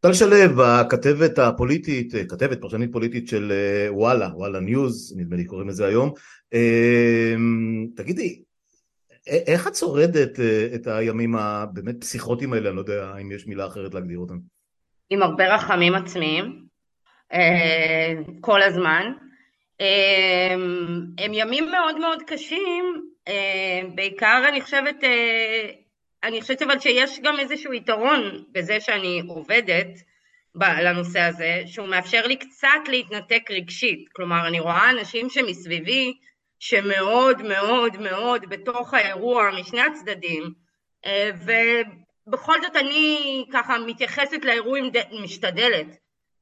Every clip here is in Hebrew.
טל שלו, הכתבת הפוליטית, כתבת פרשנית פוליטית של וואלה, וואלה ניוז, נדמה לי קוראים לזה היום. תגידי, איך את שורדת את הימים הבאמת פסיכוטיים האלה, אני לא יודע אם יש מילה אחרת להגדיר אותם. עם הרבה רחמים עצמיים, כל הזמן. הם ימים מאוד מאוד קשים, בעיקר אני חושבת אני חושבת אבל שיש גם איזשהו יתרון בזה שאני עובדת לנושא הזה, שהוא מאפשר לי קצת להתנתק רגשית. כלומר, אני רואה אנשים שמסביבי, שמאוד מאוד מאוד בתוך האירוע משני הצדדים, אה, ובכל זאת אני ככה מתייחסת לאירועים, משתדלת,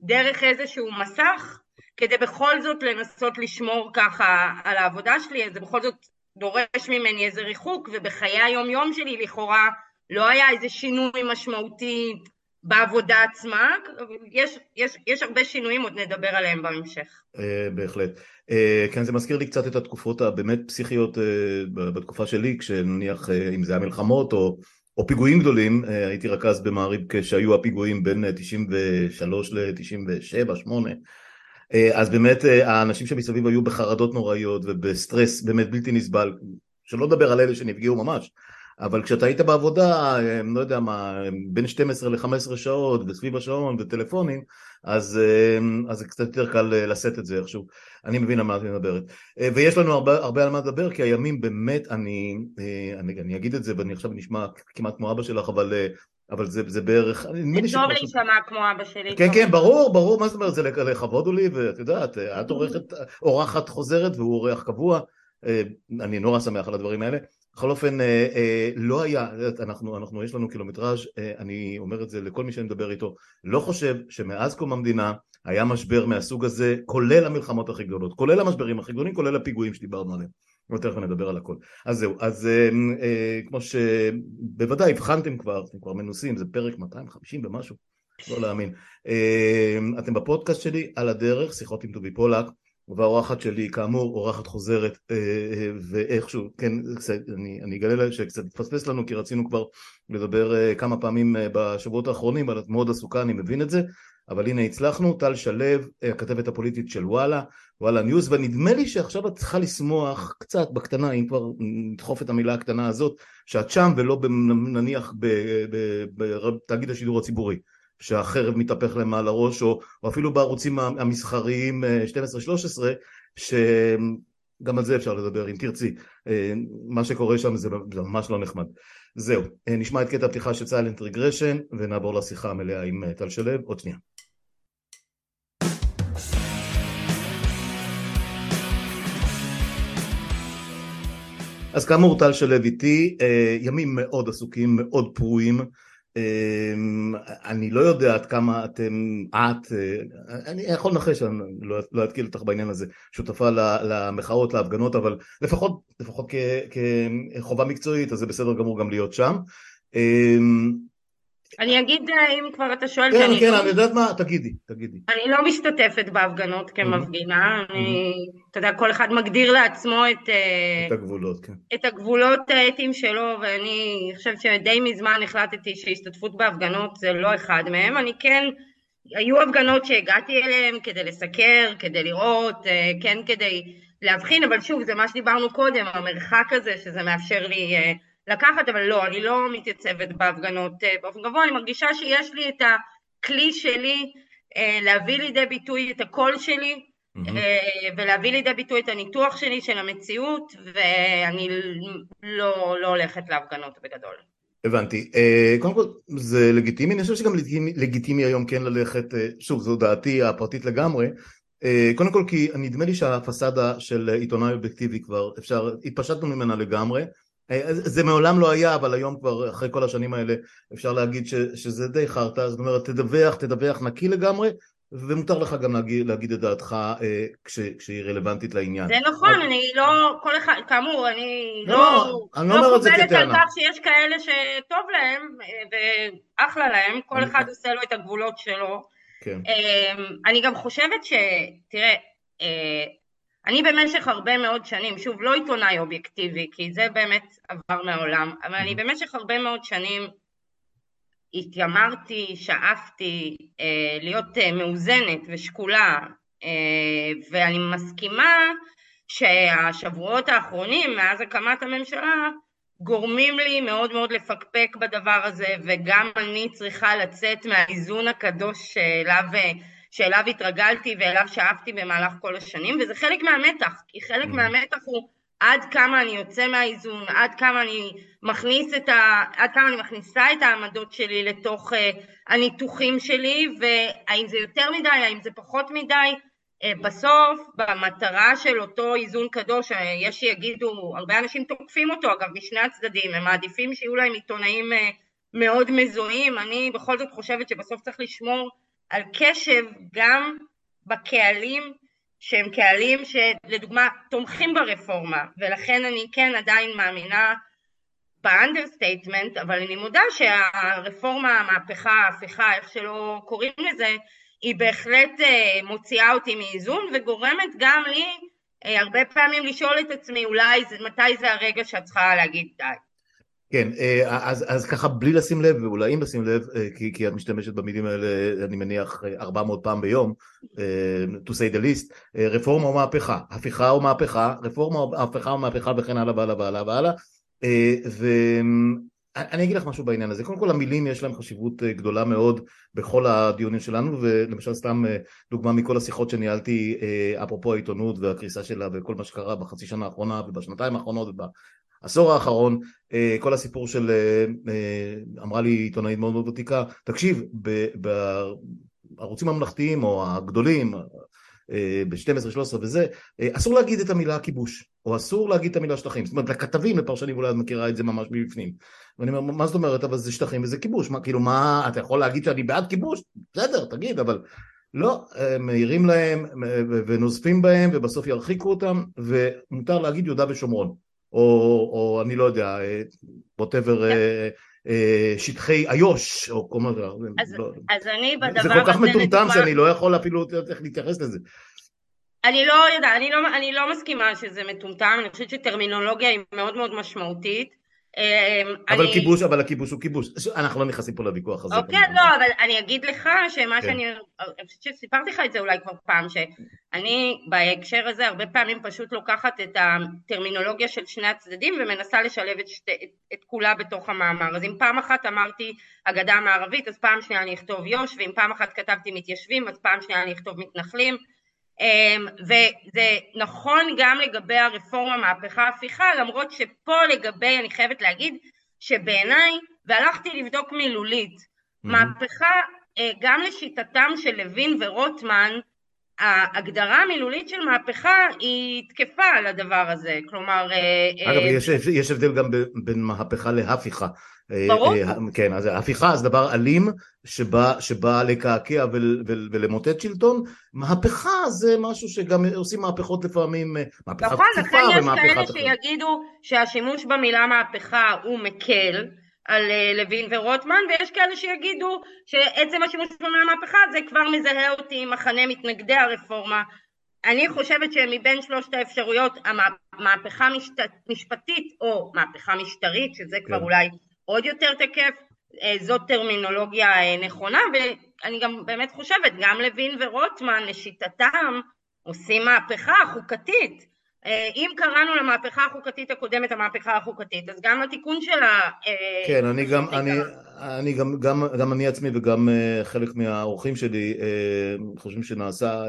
דרך איזשהו מסך, כדי בכל זאת לנסות לשמור ככה על העבודה שלי, זה בכל זאת דורש ממני איזה ריחוק, ובחיי היום יום שלי לכאורה לא היה איזה שינוי משמעותי בעבודה עצמה, יש, יש, יש הרבה שינויים, עוד נדבר עליהם בהמשך. Uh, בהחלט. Uh, כן, זה מזכיר לי קצת את התקופות הבאמת פסיכיות uh, בתקופה שלי, כשנניח אם זה היה מלחמות או, או פיגועים גדולים, הייתי רכז במעריב כשהיו הפיגועים בין 93 ל-97, 8. אז באמת האנשים שמסביב היו בחרדות נוראיות ובסטרס באמת בלתי נסבל, שלא לדבר על אלה שנפגעו ממש, אבל כשאתה היית בעבודה, לא יודע מה, בין 12 ל-15 שעות וסביב השעון וטלפונים, אז, אז זה קצת יותר קל לשאת את זה איכשהו. אני מבין על מה את מדברת. ויש לנו הרבה, הרבה על מה לדבר, כי הימים באמת, אני, אני, אני אגיד את זה, ואני עכשיו נשמע כמעט כמו אבא שלך, אבל אבל זה, זה בערך... זה טוב להישמע כמו אבא שלי. כן, כן, ברור, ברור, מה זאת אומרת, זה לכבוד הוא לי, ואת יודעת, את עורכת, אורחת חוזרת והוא אורח קבוע, אני נורא שמח על הדברים האלה. בכל אופן, אה, אה, לא היה, אנחנו, אנחנו, יש לנו קילומטראז', אה, אני אומר את זה לכל מי שאני מדבר איתו, לא חושב שמאז קום המדינה היה משבר מהסוג הזה, כולל המלחמות הכי גדולות, כולל המשברים הכי גדולים, כולל הפיגועים שדיברנו עליהם. ותכף נדבר על הכל. אז זהו, אז אה, אה, כמו שבוודאי הבחנתם כבר, אתם כבר מנוסים, זה פרק 250 ומשהו, לא להאמין. אה, אתם בפודקאסט שלי, על הדרך, שיחות עם טובי פולק. והאורחת שלי כאמור אורחת חוזרת אה, אה, ואיכשהו כן אני, אני אגלה לה שקצת התפספס לנו כי רצינו כבר לדבר אה, כמה פעמים בשבועות האחרונים אבל את מאוד עסוקה אני מבין את זה אבל הנה הצלחנו טל שלו הכתבת הפוליטית של וואלה וואלה news ונדמה לי שעכשיו את צריכה לשמוח קצת בקטנה אם כבר נדחוף את המילה הקטנה הזאת שאת שם ולא נניח בתאגיד השידור הציבורי שהחרב מתהפך להם מעל הראש, או, או אפילו בערוצים המסחריים 12-13, אה, שגם על זה אפשר לדבר אם תרצי. אה, מה שקורה שם זה, ממש לא נחמד. זהו, אה, נשמע את קטע הפתיחה של סיילנט רגרשן, ונעבור לשיחה המלאה עם טל שלו, עוד שנייה. אז כאמור טל שלו איתי, ימים מאוד עסוקים, מאוד פרועים, אמ, אני לא יודע עד כמה אתם, את, אה, אני יכול לנחש, אני לא, לא אתקיל אותך בעניין הזה, שותפה למחאות, להפגנות, אבל לפחות, לפחות כחובה מקצועית, אז זה בסדר גמור גם להיות שם. אני אגיד, אה, אם כבר אתה שואל... כן, כן, לא- אני יודעת מה, תגידי, תגידי. אני לא משתתפת בהפגנות כמפגינה, אני, אתה יודע, כל אחד מגדיר לעצמו את... אה, את הגבולות, כן. את הגבולות האתיים שלו, ואני חושבת שדי מזמן החלטתי שהשתתפות בהפגנות זה לא אחד מהם. אני כן, היו הפגנות שהגעתי אליהן כדי לסקר, כדי לראות, אה, כן כדי להבחין, אבל שוב, זה מה שדיברנו קודם, המרחק הזה, שזה מאפשר לי... לקחת, אבל לא, אני לא מתייצבת בהפגנות אה, באופן גבוה, אני מרגישה שיש לי את הכלי שלי אה, להביא לידי ביטוי את הקול שלי, mm-hmm. ולהביא לידי ביטוי את הניתוח שלי של המציאות, ואני לא, לא הולכת להפגנות בגדול. הבנתי. קודם כל זה לגיטימי, אני חושב שגם לגיטימי, לגיטימי היום כן ללכת, שוב זו דעתי הפרטית לגמרי, קודם כל כי נדמה לי שהפסאדה של עיתונאי אובייקטיבי כבר אפשר, התפשטנו ממנה לגמרי, זה מעולם לא היה, אבל היום כבר אחרי כל השנים האלה אפשר להגיד ש, שזה די חרטא, זאת אומרת תדווח, תדווח נקי לגמרי, ומותר לך גם להגיד, להגיד את דעתך אה, כש, כשהיא רלוונטית לעניין. זה נכון, אבל... אני לא, כל אחד, כאמור, אני לא, לא, אני לא, לא קובלת על כך שיש כאלה שטוב להם, אה, ואחלה להם, כל אחד עושה לו את הגבולות שלו. כן. אמ, אני גם חושבת ש... תראה, אני במשך הרבה מאוד שנים, שוב לא עיתונאי אובייקטיבי כי זה באמת עבר מהעולם, אבל אני במשך הרבה מאוד שנים התיימרתי, שאפתי אה, להיות אה, מאוזנת ושקולה, אה, ואני מסכימה שהשבועות האחרונים מאז הקמת הממשלה גורמים לי מאוד מאוד לפקפק בדבר הזה וגם אני צריכה לצאת מהאיזון הקדוש שאליו, שאליו התרגלתי ואליו שאפתי במהלך כל השנים וזה חלק מהמתח כי חלק mm. מהמתח הוא עד כמה אני יוצא מהאיזון, עד כמה אני מכניס את ה... עד כמה אני מכניסה את העמדות שלי לתוך uh, הניתוחים שלי והאם זה יותר מדי, האם זה פחות מדי אה, בסוף במטרה של אותו איזון קדוש, אה, יש שיגידו, הרבה אנשים תוקפים אותו אגב משני הצדדים, הם מעדיפים שיהיו להם עיתונאים אה, מאוד מזוהים, אני בכל זאת חושבת שבסוף צריך לשמור על קשב גם בקהלים שהם קהלים שלדוגמה תומכים ברפורמה ולכן אני כן עדיין מאמינה ב understatement אבל אני מודה שהרפורמה, המהפכה, ההפיכה, איך שלא קוראים לזה היא בהחלט אה, מוציאה אותי מאיזון וגורמת גם לי אה, הרבה פעמים לשאול את עצמי אולי מתי זה הרגע שאת צריכה להגיד די. כן, אה, אז, אז ככה בלי לשים לב, ואולי אם לשים לב, כי, כי את משתמשת במילים האלה, אני מניח 400 פעם ביום, to say the least, רפורמה או מהפכה, הפיכה או מהפכה, רפורמה או הפיכה או מהפכה וכן הלאה והלאה והלאה והלאה, אני אגיד לך משהו בעניין הזה, קודם כל המילים יש להם חשיבות אה, גדולה מאוד בכל הדיונים שלנו ולמשל סתם אה, דוגמה מכל השיחות שניהלתי אה, אפרופו העיתונות והקריסה שלה וכל מה שקרה בחצי שנה האחרונה ובשנתיים האחרונות ובעשור האחרון כל הסיפור של אמרה לי עיתונאית מאוד מאוד ותיקה תקשיב בערוצים הממלכתיים או הגדולים ב-12, 13 וזה, אסור להגיד את המילה כיבוש, או אסור להגיד את המילה שטחים, זאת אומרת לכתבים, לפרשנים אולי את מכירה את זה ממש מבפנים, ואני אומר, מה זאת אומרת, אבל זה שטחים וזה כיבוש, מה, כאילו, מה, אתה יכול להגיד שאני בעד כיבוש? בסדר, תגיד, אבל לא, מעירים להם ונוזפים בהם ובסוף ירחיקו אותם, ומותר להגיד יהודה ושומרון, או, או אני לא יודע, ווטאבר, אה, אה, שטחי איו"ש, או כל מה זה, אז, לא, אז אני בדבר הזה, זה כל כך מטומטם שאני לא יכול אפילו איך להתייחס לזה. אני לא יודעת, אני לא, אני לא מסכימה שזה מטומטם, אני חושבת שטרמינולוגיה היא מאוד מאוד משמעותית. אבל אני... כיבוש, אבל הכיבוש הוא כיבוש. אנחנו לא נכנסים פה לוויכוח הזה. אוקיי, לא, אבל אני אגיד לך שמה כן. שאני, אני חושבת שסיפרתי לך את זה אולי כבר פעם, שאני בהקשר הזה הרבה פעמים פשוט לוקחת את הטרמינולוגיה של שני הצדדים ומנסה לשלב את, שתי, את, את כולה בתוך המאמר. אז אם פעם אחת אמרתי הגדה המערבית, אז פעם שנייה אני אכתוב יו"ש, ואם פעם אחת כתבתי מתיישבים, אז פעם שנייה אני אכתוב מתנחלים. אמ, וזה נכון גם לגבי הרפורמה מהפכה הפיכה למרות שפה לגבי אני חייבת להגיד שבעיניי והלכתי לבדוק מילולית mm-hmm. מהפכה אה, גם לשיטתם של לוין ורוטמן ההגדרה המילולית של מהפכה היא תקפה על הדבר הזה, כלומר... אה, אגב, אה, יש, יש הבדל גם בין מהפכה להפיכה. ברור. כן, אז הפיכה זה דבר אלים שבא, שבא לקעקע ול, ול, ולמוטט שלטון, מהפכה זה משהו שגם עושים מהפכות לפעמים, מהפכה. נכון, לכן יש כאלה שיגידו שהשימוש במילה מהפכה הוא מקל, על לוין ורוטמן, ויש כאלה שיגידו שעצם השימוש במילה מהפכה זה כבר מזהה אותי עם מחנה מתנגדי הרפורמה. אני חושבת שמבין שלושת האפשרויות המהפכה משת, משפטית או מהפכה משטרית, שזה כבר כן. אולי עוד יותר תקף, זאת טרמינולוגיה נכונה, ואני גם באמת חושבת, גם לוין ורוטמן לשיטתם עושים מהפכה חוקתית. אה, אם קראנו למהפכה החוקתית הקודמת המהפכה החוקתית, אז גם התיקון שלה... אה, כן, אני גם, אני, אני גם, גם, גם אני עצמי וגם אה, חלק מהאורחים שלי חושבים שנעשה,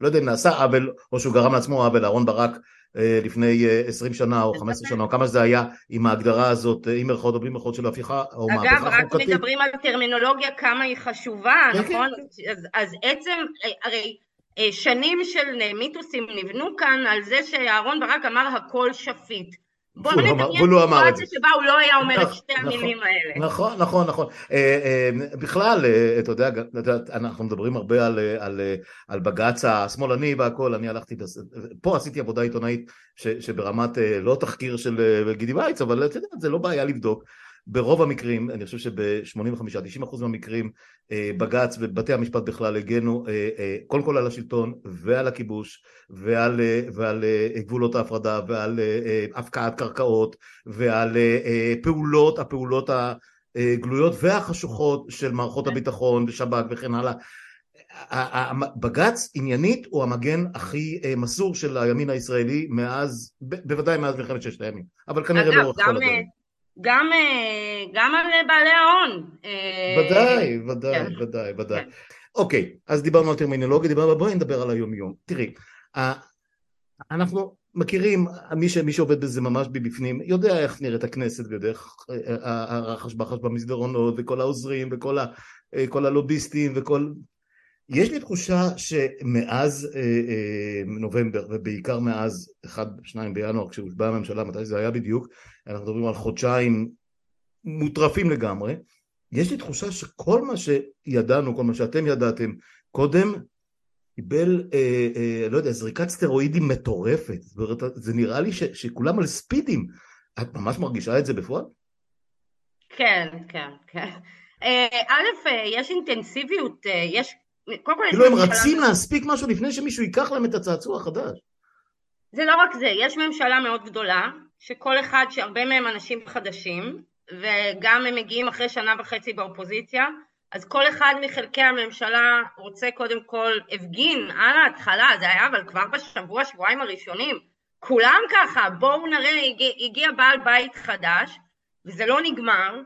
לא יודע אם נעשה עוול או שהוא גרם לעצמו עוול, אהרן ברק לפני עשרים שנה או חמש עשרה שנה או כמה שזה היה עם ההגדרה הזאת, עם מירכאות או בלי מירכאות של הפיכה או מהפכה חוקתית. אגב, רק מדברים על טרמינולוגיה כמה היא חשובה, כן, כן. נכון? כן. אז, אז עצם, הרי שנים של מיתוסים נבנו כאן על זה שאהרון ברק אמר הכל שפיט. בוא נדמיין לא סיטואציה שבה הוא לא היה אומר את נכון, שתי נכון, המילים האלה. נכון, נכון, נכון. אה, אה, בכלל, אתה יודע, אנחנו מדברים הרבה על בג"ץ השמאלני והכל, אני הלכתי, פה עשיתי עבודה עיתונאית שברמת לא תחקיר של גידי וייץ, אבל אתה יודע, זה לא בעיה לבדוק. ברוב המקרים, אני חושב שב-85-90% מהמקרים אה, בג"ץ ובתי המשפט בכלל הגנו אה, אה, קודם כל על השלטון ועל הכיבוש ועל, ועל גבולות ההפרדה ועל הפקעת קרקעות ועל פעולות, הפעולות הגלויות והחשוכות של מערכות כן. הביטחון ושב"כ וכן הלאה. בג"ץ עניינית הוא המגן הכי מסור של הימין הישראלי מאז, בוודאי מאז מלחמת ששת הימים, אבל כנראה לאורך כל הדרך. גם, גם על בעלי ההון. ודאי, ודאי, כן. ודאי, ודאי. כן. אוקיי, אז דיברנו על טרמינולוגיה, דיברנו, בואי נדבר על היומיום. תראי, אנחנו מכירים, מי, ש, מי שעובד בזה ממש מבפנים, יודע איך נראית הכנסת ויודע איך הרחש בחש במסדרונות וכל העוזרים וכל ה, כל הלוביסטים וכל... יש לי תחושה שמאז אה, אה, נובמבר ובעיקר מאז 1-2 בינואר כשהושבעה הממשלה, מתי זה היה בדיוק, אנחנו מדברים על חודשיים מוטרפים לגמרי, יש לי תחושה שכל מה שידענו, כל מה שאתם ידעתם קודם, קיבל, אה, אה, לא יודע, זריקת סטרואידים מטורפת. זאת אומרת, זה נראה לי ש, שכולם על ספידים. את ממש מרגישה את זה בפועל? כן, כן, כן. אה, א', אה, יש אינטנסיביות, אה, יש... קודם כל... כאילו הם רצים להספיק משהו לפני שמישהו ייקח להם את הצעצוע החדש. זה לא רק זה, יש ממשלה מאוד גדולה, שכל אחד, שהרבה מהם אנשים חדשים, וגם הם מגיעים אחרי שנה וחצי באופוזיציה, אז כל אחד מחלקי הממשלה רוצה קודם כל, הפגין על ההתחלה, זה היה אבל כבר בשבוע, שבועיים הראשונים, כולם ככה, בואו נראה, הגיע, הגיע בעל בית חדש, וזה לא נגמר,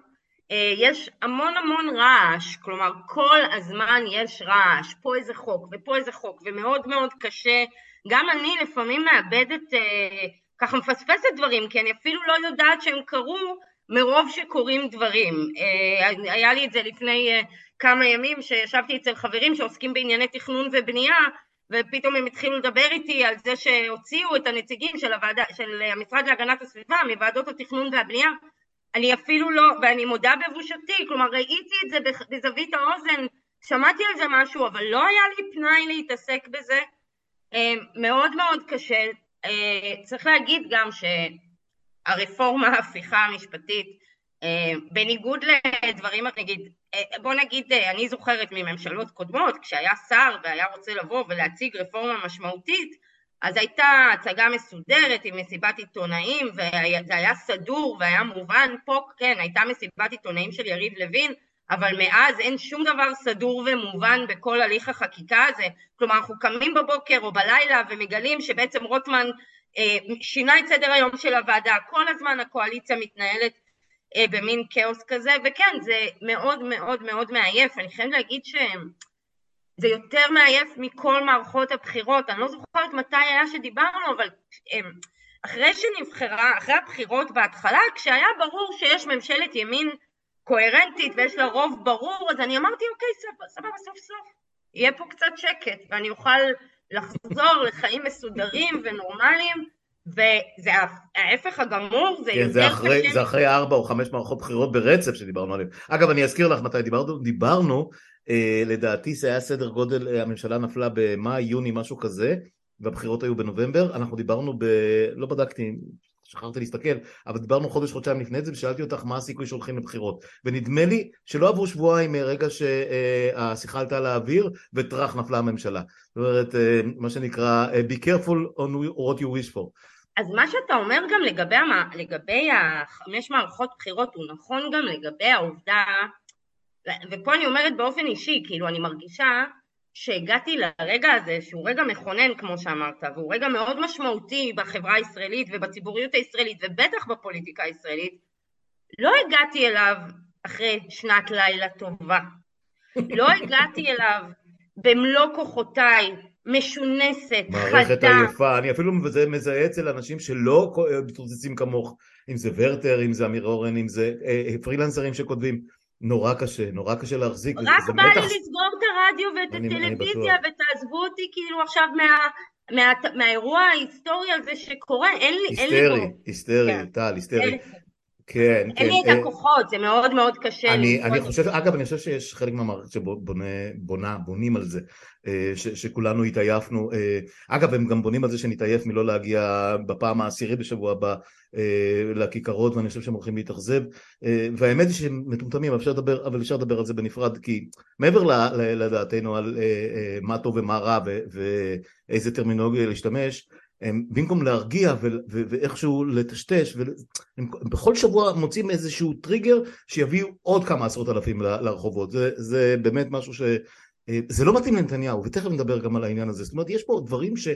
אה, יש המון המון רעש, כלומר כל הזמן יש רעש, פה איזה חוק ופה איזה חוק, ומאוד מאוד קשה, גם אני לפעמים מאבדת, אה, ככה מפספסת דברים, כי אני אפילו לא יודעת שהם קרו, מרוב שקורים דברים. אה, היה לי את זה לפני אה, כמה ימים שישבתי אצל חברים שעוסקים בענייני תכנון ובנייה ופתאום הם התחילו לדבר איתי על זה שהוציאו את הנציגים של, הוועדה, של המשרד להגנת הסביבה מוועדות התכנון והבנייה אני אפילו לא, ואני מודה בבושתי, כלומר ראיתי את זה בזווית האוזן, שמעתי על זה משהו, אבל לא היה לי פנאי להתעסק בזה, אה, מאוד מאוד קשה. צריך להגיד גם ש... הרפורמה, ההפיכה המשפטית, אה, בניגוד לדברים, נגיד, אה, בוא נגיד, אה, אני זוכרת מממשלות קודמות, כשהיה שר והיה רוצה לבוא ולהציג רפורמה משמעותית, אז הייתה הצגה מסודרת עם מסיבת עיתונאים, וזה היה סדור והיה מובן, פה כן, הייתה מסיבת עיתונאים של יריב לוין, אבל מאז אין שום דבר סדור ומובן בכל הליך החקיקה הזה, כלומר אנחנו קמים בבוקר או בלילה ומגלים שבעצם רוטמן אה, שינה את סדר היום של הוועדה, כל הזמן הקואליציה מתנהלת אה, במין כאוס כזה, וכן, זה מאוד מאוד מאוד מעייף, אני חייבת להגיד שזה יותר מעייף מכל מערכות הבחירות, אני לא זוכרת מתי היה שדיברנו, אבל אה, אחרי שנבחרה, אחרי הבחירות בהתחלה, כשהיה ברור שיש ממשלת ימין קוהרנטית ויש לה רוב ברור, אז אני אמרתי, אוקיי, סבבה, סוף סוף, יהיה פה קצת שקט, ואני אוכל לחזור לחיים מסודרים ונורמליים, וזה ההפך הגמור, זה כן, יותר זה אחרי, קשה. זה אחרי ארבע או חמש מערכות בחירות ברצף שדיברנו עליהן. אגב, אני אזכיר לך מתי דיברנו, דיברנו, אה, לדעתי זה היה סדר גודל, אה, הממשלה נפלה במאי, יוני, משהו כזה, והבחירות היו בנובמבר, אנחנו דיברנו ב... לא בדקתי, שכחתי להסתכל, אבל דיברנו חודש חודשיים לפני זה ושאלתי אותך מה הסיכוי שהולכים לבחירות. ונדמה לי שלא עברו שבועיים מרגע שהשיחה עלתה לאוויר וטראח נפלה הממשלה. זאת אומרת מה שנקרא be careful on what you wish for. אז מה שאתה אומר גם לגבי, לגבי החמש מערכות בחירות הוא נכון גם לגבי העובדה ופה אני אומרת באופן אישי כאילו אני מרגישה שהגעתי לרגע הזה, שהוא רגע מכונן כמו שאמרת, והוא רגע מאוד משמעותי בחברה הישראלית ובציבוריות הישראלית ובטח בפוליטיקה הישראלית, לא הגעתי אליו אחרי שנת לילה טובה. לא הגעתי אליו במלוא כוחותיי, משונסת, חדה. מערכת עייפה, אני אפילו מזהה אצל אנשים שלא מתרוצצים כמוך, אם זה ורטר, אם זה אמיר אורן, אם זה אה, אה, פרילנסרים שכותבים. נורא קשה, נורא קשה להחזיק. רק בא לי לסגור את הרדיו ואת הטלוויזיה ותעזבו אותי כאילו עכשיו מה... מה, מהאירוע ההיסטורי הזה שקורה, אין לי, היסטרי, אין לי. היסטרי, כן. טל, היסטרי. כן, כן. אין לי את אה, הכוחות, זה מאוד מאוד קשה. אני, אני חושב, אגב, אני חושב שיש חלק מהמערכת שבונה, בונים על זה, ש, שכולנו התעייפנו. אה, אגב, הם גם בונים על זה שנתעייף מלא להגיע בפעם העשירית בשבוע הבא לכיכרות, ואני חושב שהם הולכים להתאכזב. והאמת היא שהם מטומטמים, אפשר לדבר, אבל אפשר לדבר על זה בנפרד, כי מעבר לדעתנו על מה טוב ומה רע ואיזה טרמינולוגיה להשתמש, הם במקום להרגיע ואיכשהו לטשטש, הם בכל שבוע מוצאים איזשהו טריגר שיביאו עוד כמה עשרות אלפים לרחובות, זה, זה באמת משהו ש... אה, זה לא מתאים לנתניהו, ותכף נדבר גם על העניין הזה, זאת אומרת יש פה דברים ש...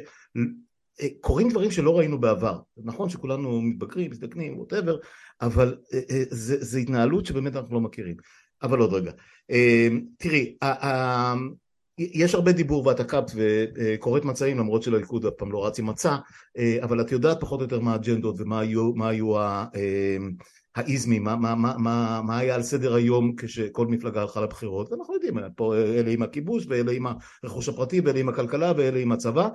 אה, קורים דברים שלא ראינו בעבר, נכון שכולנו מתבגרים, מזדקנים, ווטאבר, אבל זו התנהלות שבאמת אנחנו לא מכירים. אבל עוד רגע. תראי, יש הרבה דיבור ואת עקבת וקוראת מצעים למרות שלליכוד אף פעם לא רץ עם מצע אבל את יודעת פחות או יותר מה האג'נדות ומה היו, היו האיזמים, מה, מה, מה, מה היה על סדר היום כשכל מפלגה הלכה לבחירות? ואנחנו יודעים, פה אלה עם הכיבוש ואלה עם הרכוש הפרטי ואלה עם הכלכלה ואלה עם הצבא.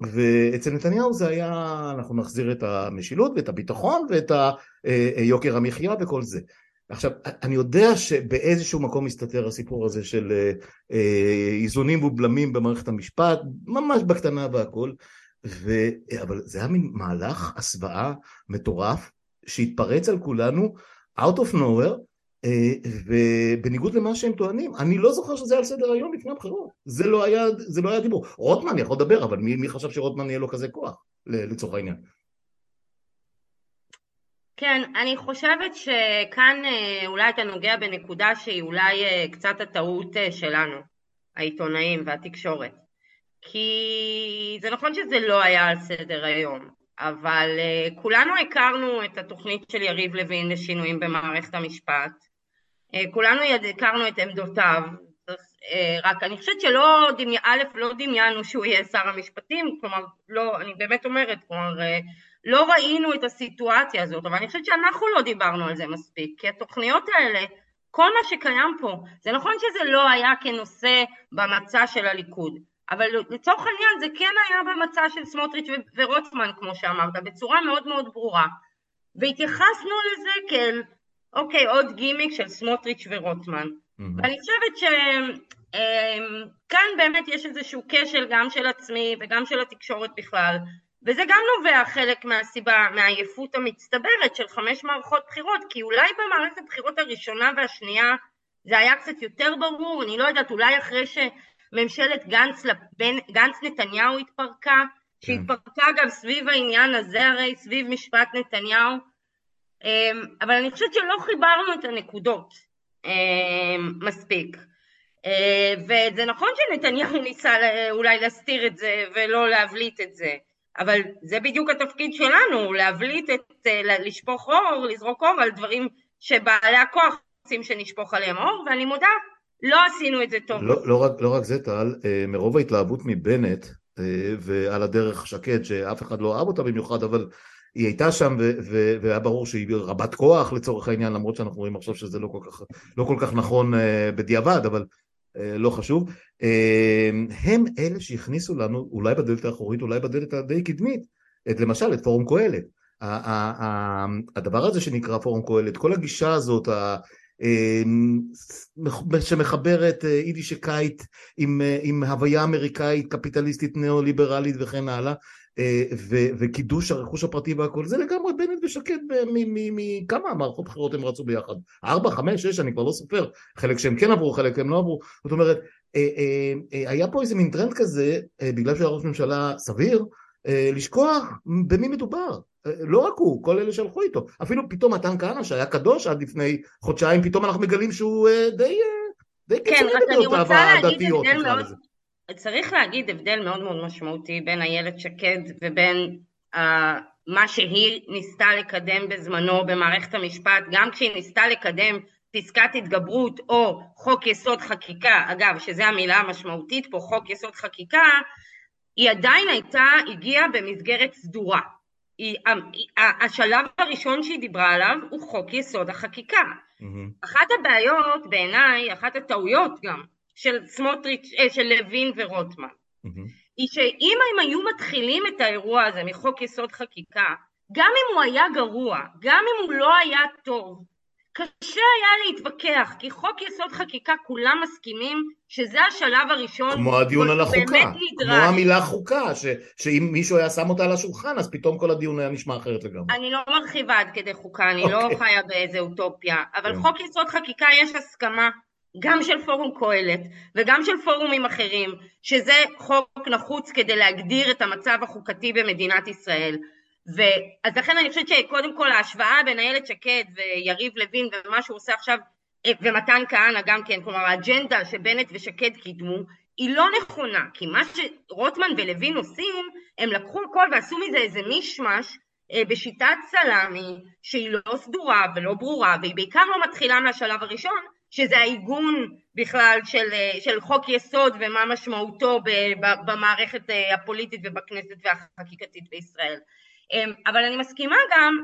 ואצל נתניהו זה היה אנחנו נחזיר את המשילות ואת הביטחון ואת יוקר המחיה וכל זה. עכשיו, אני יודע שבאיזשהו מקום מסתתר הסיפור הזה של אה, אה, איזונים ובלמים במערכת המשפט, ממש בקטנה והכל, ו... אבל זה היה מין מהלך הסוואה מטורף שהתפרץ על כולנו out of nowhere אה, ובניגוד למה שהם טוענים, אני לא זוכר שזה היה על סדר היום לפני הבחירות, זה לא היה, זה לא היה דיבור. רוטמן יכול לדבר, אבל מי, מי חשב שרוטמן יהיה לו כזה כוח, לצורך העניין? כן, אני חושבת שכאן אה, אולי אתה נוגע בנקודה שהיא אולי אה, קצת הטעות אה, שלנו, העיתונאים והתקשורת. כי זה נכון שזה לא היה על סדר היום, אבל כולנו הכרנו את התוכנית של יריב לוין לשינויים במערכת המשפט, כולנו הכרנו את עמדותיו, רק אני חושבת שלא, א', לא דמיינו שהוא יהיה שר המשפטים, כלומר, לא, אני באמת אומרת, כלומר, לא ראינו את הסיטואציה הזאת, אבל אני חושבת שאנחנו לא דיברנו על זה מספיק, כי התוכניות האלה, כל מה שקיים פה, זה נכון שזה לא היה כנושא במצע של הליכוד, אבל לצורך העניין זה כן היה במצע של סמוטריץ' ורוטמן, כמו שאמרת, בצורה מאוד מאוד ברורה, והתייחסנו לזה כאל, אוקיי, עוד גימיק של סמוטריץ' ורוטמן. Mm-hmm. ואני חושבת שכאן אמ, באמת יש איזשהו כשל גם של עצמי וגם של התקשורת בכלל, וזה גם נובע חלק מהסיבה, מהעייפות המצטברת של חמש מערכות בחירות, כי אולי במערכת הבחירות הראשונה והשנייה זה היה קצת יותר ברור, אני לא יודעת, אולי אחרי שממשלת גנץ, גנץ נתניהו התפרקה, כן. שהתפרקה גם סביב העניין הזה הרי, סביב משפט נתניהו, אמ, אבל אני חושבת שלא חיברנו את הנקודות אמ, מספיק. אה, וזה נכון שנתניהו ניסה אולי להסתיר את זה ולא להבליט את זה, אבל זה בדיוק התפקיד שלנו, להבליט את, אה, לשפוך אור, לזרוק אור על דברים שבעלי הכוח רוצים שנשפוך עליהם אור, ואני מודה, לא עשינו את זה טוב. לא, לא, רק, לא רק זה טל, אה, מרוב ההתלהבות מבנט, אה, ועל הדרך שקד, שאף אחד לא אהב אותה במיוחד, אבל היא הייתה שם והיה ברור שהיא רבת כוח לצורך העניין, למרות שאנחנו רואים עכשיו שזה לא כל כך, לא כל כך נכון בדיעבד, אבל אה, לא חשוב, אה, הם אלה שהכניסו לנו, אולי בדלת האחורית, אולי בדלת הדי קדמית, את, למשל את פורום קהלת. הדבר הזה שנקרא פורום קהלת, כל הגישה הזאת, אה, שמחברת יידיש קיט עם, עם הוויה אמריקאית קפיטליסטית ניאו-ליברלית וכן הלאה, אה, וקידוש הרכוש הפרטי והכל, זה לגמרי בנט ושקד מכמה מערכות בחירות הם רצו ביחד? ארבע, חמש, שש, אני כבר לא סופר, חלק שהם כן עברו, חלק הם לא עברו, זאת אומרת, אה, אה, היה פה איזה מין טרנד כזה, בגלל שהיה ראש ממשלה סביר, לשכוח במי מדובר, לא רק הוא, כל אלה שהלכו איתו, אפילו פתאום מתן כהנא שהיה קדוש עד לפני חודשיים, פתאום אנחנו מגלים שהוא די, די כן, קיצוני בדעותיו הדתיות, נקרא לזה. צריך להגיד הבדל מאוד מאוד משמעותי בין איילת שקד ובין uh, מה שהיא ניסתה לקדם בזמנו במערכת המשפט, גם כשהיא ניסתה לקדם פסקת התגברות או חוק יסוד חקיקה, אגב, שזו המילה המשמעותית פה, חוק יסוד חקיקה, היא עדיין הייתה, הגיעה במסגרת סדורה. היא, השלב הראשון שהיא דיברה עליו הוא חוק יסוד החקיקה. Mm-hmm. אחת הבעיות בעיניי, אחת הטעויות גם, של סמוטריץ', אה, של לוין ורוטמן, mm-hmm. היא שאם הם היו מתחילים את האירוע הזה מחוק יסוד חקיקה, גם אם הוא היה גרוע, גם אם הוא לא היה טוב, קשה היה להתווכח, כי חוק יסוד חקיקה כולם מסכימים שזה השלב הראשון. כמו הדיון על החוקה, כמו המילה חוקה, ש, שאם מישהו היה שם אותה על השולחן, אז פתאום כל הדיון היה נשמע אחרת לגמרי. אני לא מרחיבה עד כדי חוקה, אני okay. לא אוקיי. חיה באיזה אוטופיה, אבל okay. כן. חוק יסוד חקיקה יש הסכמה גם של פורום קהלת וגם של פורומים אחרים, שזה חוק נחוץ כדי להגדיר את המצב החוקתי במדינת ישראל. ואז לכן אני חושבת שקודם כל ההשוואה בין איילת שקד ויריב לוין ומה שהוא עושה עכשיו ומתן כהנא גם כן, כלומר האג'נדה שבנט ושקד קידמו, היא לא נכונה, כי מה שרוטמן ולוין עושים, הם לקחו הכל ועשו מזה איזה מישמש אה, בשיטת סלאמי שהיא לא סדורה ולא ברורה, והיא בעיקר לא מתחילה מהשלב הראשון, שזה העיגון בכלל של, אה, של חוק יסוד ומה משמעותו במערכת אה, הפוליטית ובכנסת והחקיקתית בישראל. אבל אני מסכימה גם,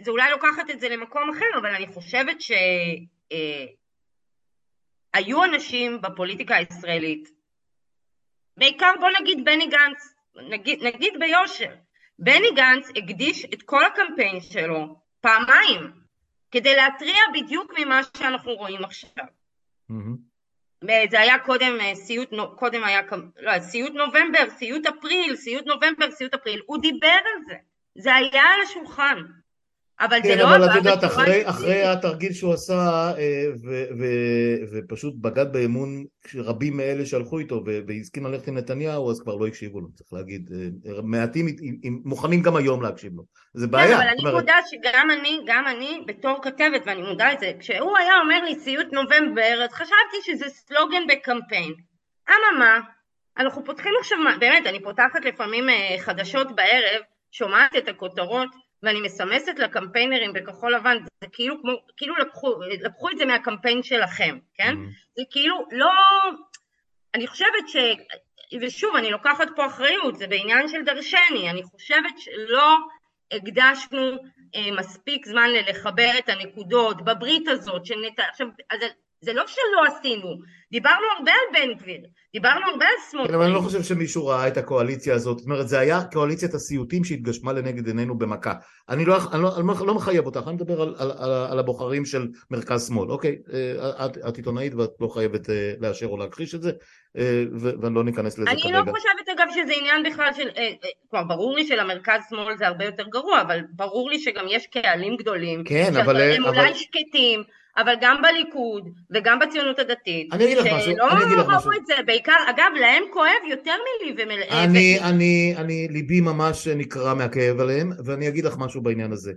זה אולי לוקחת את זה למקום אחר, אבל אני חושבת ש... היו אנשים בפוליטיקה הישראלית, בעיקר בוא נגיד בני גנץ, נגיד, נגיד ביושר, בני גנץ הקדיש את כל הקמפיין שלו פעמיים כדי להתריע בדיוק ממה שאנחנו רואים עכשיו. Mm-hmm. זה היה קודם אה, סיוט, קודם היה, לא, סיוט נובמבר, סיוט אפריל, סיוט נובמבר, סיוט אפריל, הוא דיבר על זה, זה היה על השולחן. אבל כן, זה לא אבל את יודעת, אחרי, אחרי התרגיל שהוא עשה אה, ו, ו, ופשוט בגד באמון רבים מאלה שהלכו איתו והסכים ללכת עם נתניהו, אז כבר לא הקשיבו לו, צריך להגיד. אה, מעטים מוכנים גם היום להקשיב לו. זה בעיה. כן, אבל אני אומרת... מודה שגם אני, גם אני בתור כתבת, ואני מודה לזה, כשהוא היה אומר לי סיוט נובמבר, אז חשבתי שזה סלוגן בקמפיין. אממה, אנחנו פותחים עכשיו, באמת, אני פותחת לפעמים אה, חדשות בערב, שומעת את הכותרות, ואני מסמסת לקמפיינרים בכחול לבן, זה כאילו כמו, כאילו לקחו, לקחו את זה מהקמפיין שלכם, כן? Mm-hmm. זה כאילו לא, אני חושבת ש, ושוב, אני לוקחת פה אחריות, זה בעניין של דרשני, אני חושבת שלא הקדשנו אה, מספיק זמן לחבר את הנקודות בברית הזאת, של נת... עכשיו, אז זה לא שלא עשינו, דיברנו הרבה על בן גביר, דיברנו הרבה על סמוטריץ'. כן, אבל אני לא חושב שמישהו ראה את הקואליציה הזאת, זאת אומרת זה היה קואליציית הסיוטים שהתגשמה לנגד עינינו במכה. אני לא, אני לא, אני לא, לא מחייב אותך, אני מדבר על, על, על, על הבוחרים של מרכז שמאל, אוקיי, אה, את, את עיתונאית ואת לא חייבת אה, לאשר או להכחיש את זה, אה, ואני לא ניכנס לזה אני כרגע. אני לא חושבת אגב שזה עניין בכלל של, כבר ברור לי שלמרכז שמאל זה הרבה יותר גרוע, אבל ברור לי שגם יש קהלים גדולים, כן, אבל... שהם אולי. שקטים. אבל גם בליכוד וגם בציונות הדתית, אני אגיד לך משהו, אני אגיד לך משהו. שלא ראו את זה, בעיקר, אגב, להם כואב יותר מלי ומל... אני, אני, אני, ליבי ממש נקרע מהכאב עליהם, ואני אגיד לך משהו בעניין הזה.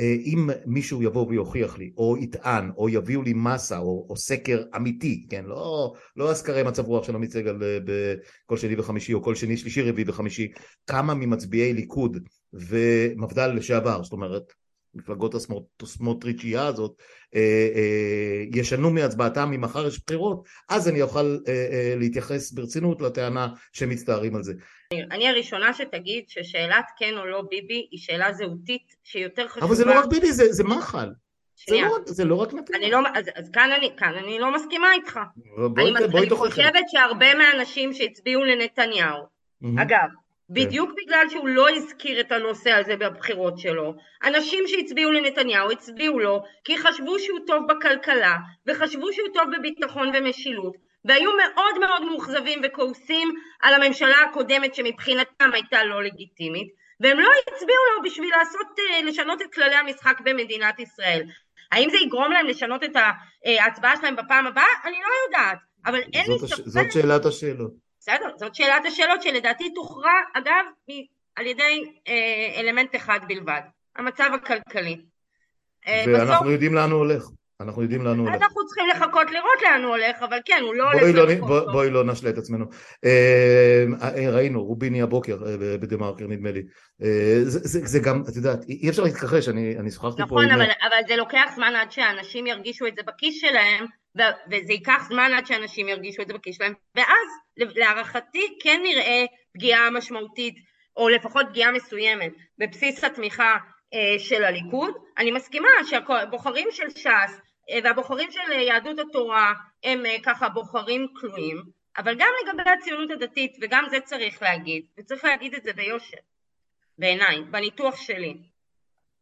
אה, אם מישהו יבוא ויוכיח לי, או יטען, או יביאו לי מסה, או, או סקר אמיתי, כן, לא, לא אזכרי מצב רוח של עמית סגל אה, בכל שני וחמישי, או כל שני, שלישי, רביעי וחמישי, כמה ממצביעי ליכוד ומפד"ל לשעבר, זאת אומרת, מפלגות הסמוטריצ'ייה הזאת אה, אה, ישנו מהצבעתם ממחר יש בחירות, אז אני אוכל אה, להתייחס ברצינות לטענה שמצטערים על זה. אני הראשונה שתגיד ששאלת כן או לא ביבי היא שאלה זהותית שיותר חשובה. אבל זה לא רק ביבי, זה, זה מחל. זה לא, זה לא רק נתניהו. לא, אז, אז כאן, אני, כאן אני לא מסכימה איתך. בואי, אני, בואי אני חושבת שהרבה מהאנשים שהצביעו לנתניהו, mm-hmm. אגב, כן. בדיוק בגלל שהוא לא הזכיר את הנושא הזה בבחירות שלו. אנשים שהצביעו לנתניהו הצביעו לו כי חשבו שהוא טוב בכלכלה וחשבו שהוא טוב בביטחון ומשילות והיו מאוד מאוד מאוכזבים וכועסים על הממשלה הקודמת שמבחינתם הייתה לא לגיטימית והם לא הצביעו לו בשביל לעשות, אה, לשנות את כללי המשחק במדינת ישראל. האם זה יגרום להם לשנות את אה, ההצבעה שלהם בפעם הבאה? אני לא יודעת, אבל אין לי ספק... זאת שאלת השאלות. בסדר, זאת שאלת השאלות שלדעתי תוכרע, אגב, על ידי אה, אלמנט אחד בלבד, המצב הכלכלי. אה, ואנחנו בסוף, יודעים לאן הוא הולך. אנחנו יודעים לאן הוא הולך. אנחנו צריכים לחכות לראות לאן הוא הולך, אבל כן, הוא לא הולך לא, בוא, בואי לא נשלה את עצמנו. אה, אה, ראינו, רוביני הבוקר אה, בדה-מרקר נדמה לי. אה, זה, זה, זה גם, את יודעת, אי אפשר להתכחש, אני, אני שוחחתי נכון, פה... נכון, אבל, אבל זה לוקח זמן עד שאנשים ירגישו את זה בכיס שלהם, וזה ייקח זמן עד שאנשים ירגישו את זה בכיס שלהם, ואז להערכתי כן נראה פגיעה משמעותית, או לפחות פגיעה מסוימת, בבסיס התמיכה אה, של הליכוד. אני מסכימה שהבוחרים של ש"ס והבוחרים של יהדות התורה הם אה, ככה בוחרים כלואים, אבל גם לגבי הציונות הדתית, וגם זה צריך להגיד, וצריך להגיד את זה ביושר, בעיניי, בניתוח שלי.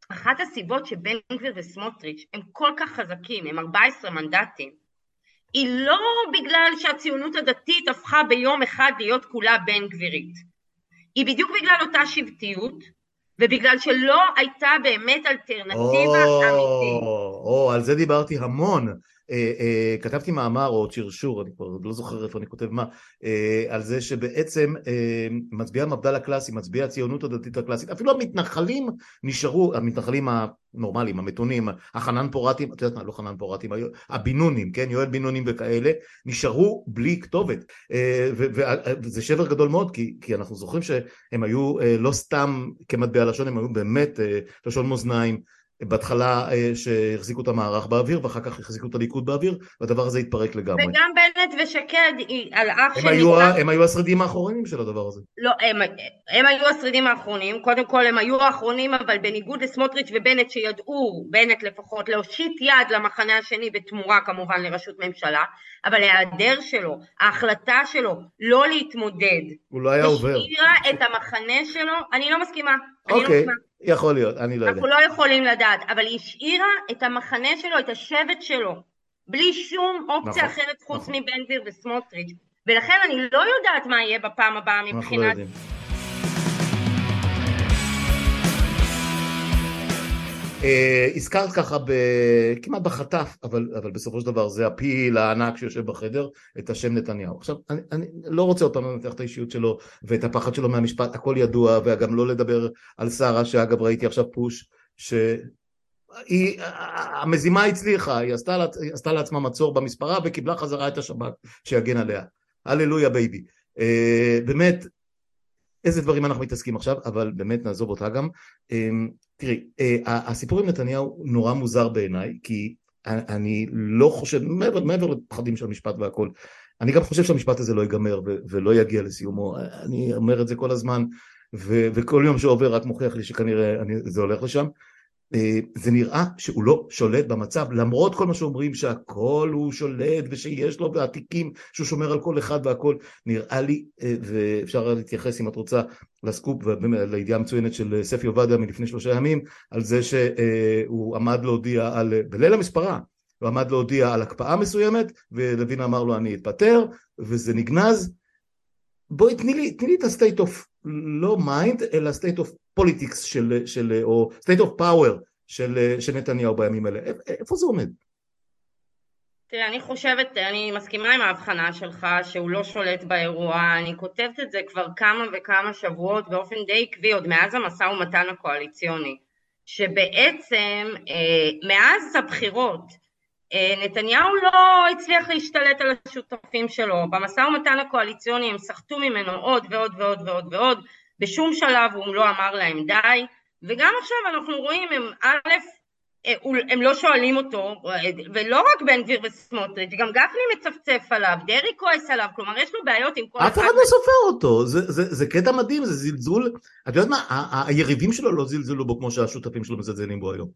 אחת הסיבות שבן גביר וסמוטריץ' הם כל כך חזקים, הם 14 מנדטים, היא לא בגלל שהציונות הדתית הפכה ביום אחד להיות כולה בן גבירית. היא בדיוק בגלל אותה שבטיות, ובגלל שלא הייתה באמת אלטרנטיבה אמיתית. או, על זה דיברתי המון. אה, אה, כתבתי מאמר או צרשור, אני כבר לא זוכר איפה אני כותב מה, אה, על זה שבעצם אה, מצביעי המפד"ל הקלאסי, מצביעי הציונות הדתית הקלאסית, אפילו המתנחלים נשארו, המתנחלים הנורמליים, המתונים, החנן פורטים, את יודעת מה, לא חנן פורטים, הבינונים, כן, יואל בינונים וכאלה, נשארו בלי כתובת. אה, וזה שבר גדול מאוד, כי, כי אנחנו זוכרים שהם היו אה, לא סתם כמטבע לשון, הם היו באמת אה, לשון מאזניים. בהתחלה אה, שהחזיקו את המערך באוויר ואחר כך החזיקו את הליכוד באוויר והדבר הזה התפרק לגמרי. וגם בנט ושקד על אף הם, היו, הם היו השרידים האחרונים של הדבר הזה. לא, הם, הם היו השרידים האחרונים, קודם כל הם היו האחרונים אבל בניגוד לסמוטריץ' ובנט שידעו, בנט לפחות, להושיט יד למחנה השני בתמורה כמובן לראשות ממשלה, אבל ההיעדר שלו, ההחלטה שלו לא להתמודד, הוא לא היה עובר, השאירה את המחנה שלו, אני לא מסכימה, אוקיי. לא אוקיי. מסכימה. יכול להיות, אני לא יודע. אנחנו לא יכולים לדעת, אבל היא השאירה את המחנה שלו, את השבט שלו, בלי שום אופציה נכון, אחרת חוץ נכון. מבן גביר וסמוטריץ'. ולכן אני לא יודעת מה יהיה בפעם הבאה מבחינת... הזכרת ככה. כמעט בחטף, אבל, אבל בסופו של דבר זה הפיל הענק שיושב בחדר, את השם נתניהו. עכשיו, אני, לא רוצה עוד פעם לנתח את האישיות שלו ואת הפחד שלו מהמשפט, הכל ידוע, וגם לא לדבר על שרה, שאגב ראיתי עכשיו push, שהיא, המזימה הצליחה, היא עשתה, היא עשתה לעצמה מצור במספרה וקיבלה חזרה את השב"כ שיגן עליה. הללויה baby. אה, באמת, איזה דברים אנחנו מתעסקים עכשיו, אבל באמת נעזוב אותה גם. אמ, תראי, אה, הסיפור עם נתניהו נורא מוזר בעיניי, כי אני לא חושב, מעבר, מעבר לפחדים של המשפט והכל, אני גם חושב שהמשפט הזה לא ייגמר ולא יגיע לסיומו, אני אומר את זה כל הזמן, וכל יום שעובר רק מוכיח לי שכנראה אני, זה הולך לשם. אה, זה נראה שהוא לא שולט במצב למרות כל מה שאומרים שהכל הוא שולט ושיש לו והתיקים שהוא שומר על כל אחד והכל. נראה לי אה, ואפשר להתייחס אם את רוצה לסקופ ולידיעה המצוינת של ספי עובדיה מלפני שלושה ימים על זה שהוא עמד להודיע על בליל המספרה הוא עמד להודיע על הקפאה מסוימת ולוין אמר לו אני אתפטר וזה נגנז. בואי תני לי, תני לי את ה-state of לא mind אלא state of politics של, של או state of power של, של נתניהו בימים האלה, איפה זה עומד? תראה, אני חושבת, אני מסכימה עם ההבחנה שלך שהוא לא שולט באירוע, אני כותבת את זה כבר כמה וכמה שבועות באופן די עקבי, עוד מאז המשא ומתן הקואליציוני, שבעצם אה, מאז הבחירות אה, נתניהו לא הצליח להשתלט על השותפים שלו, במשא ומתן הקואליציוני הם סחטו ממנו עוד ועוד ועוד ועוד ועוד, בשום שלב הוא לא אמר להם די, וגם עכשיו אנחנו רואים, הם א', אה, הם לא שואלים אותו, ולא רק בן גביר וסמוטריץ', גם גפני מצפצף עליו, דרעי כועס עליו, כלומר יש לו בעיות עם כל אחד. אף אחד לא סופר אותו, זה, זה, זה קטע מדהים, זה זלזול, את יודעת מה, היריבים שלו לא זלזלו בו כמו שהשותפים שלו מזלזלים בו היום.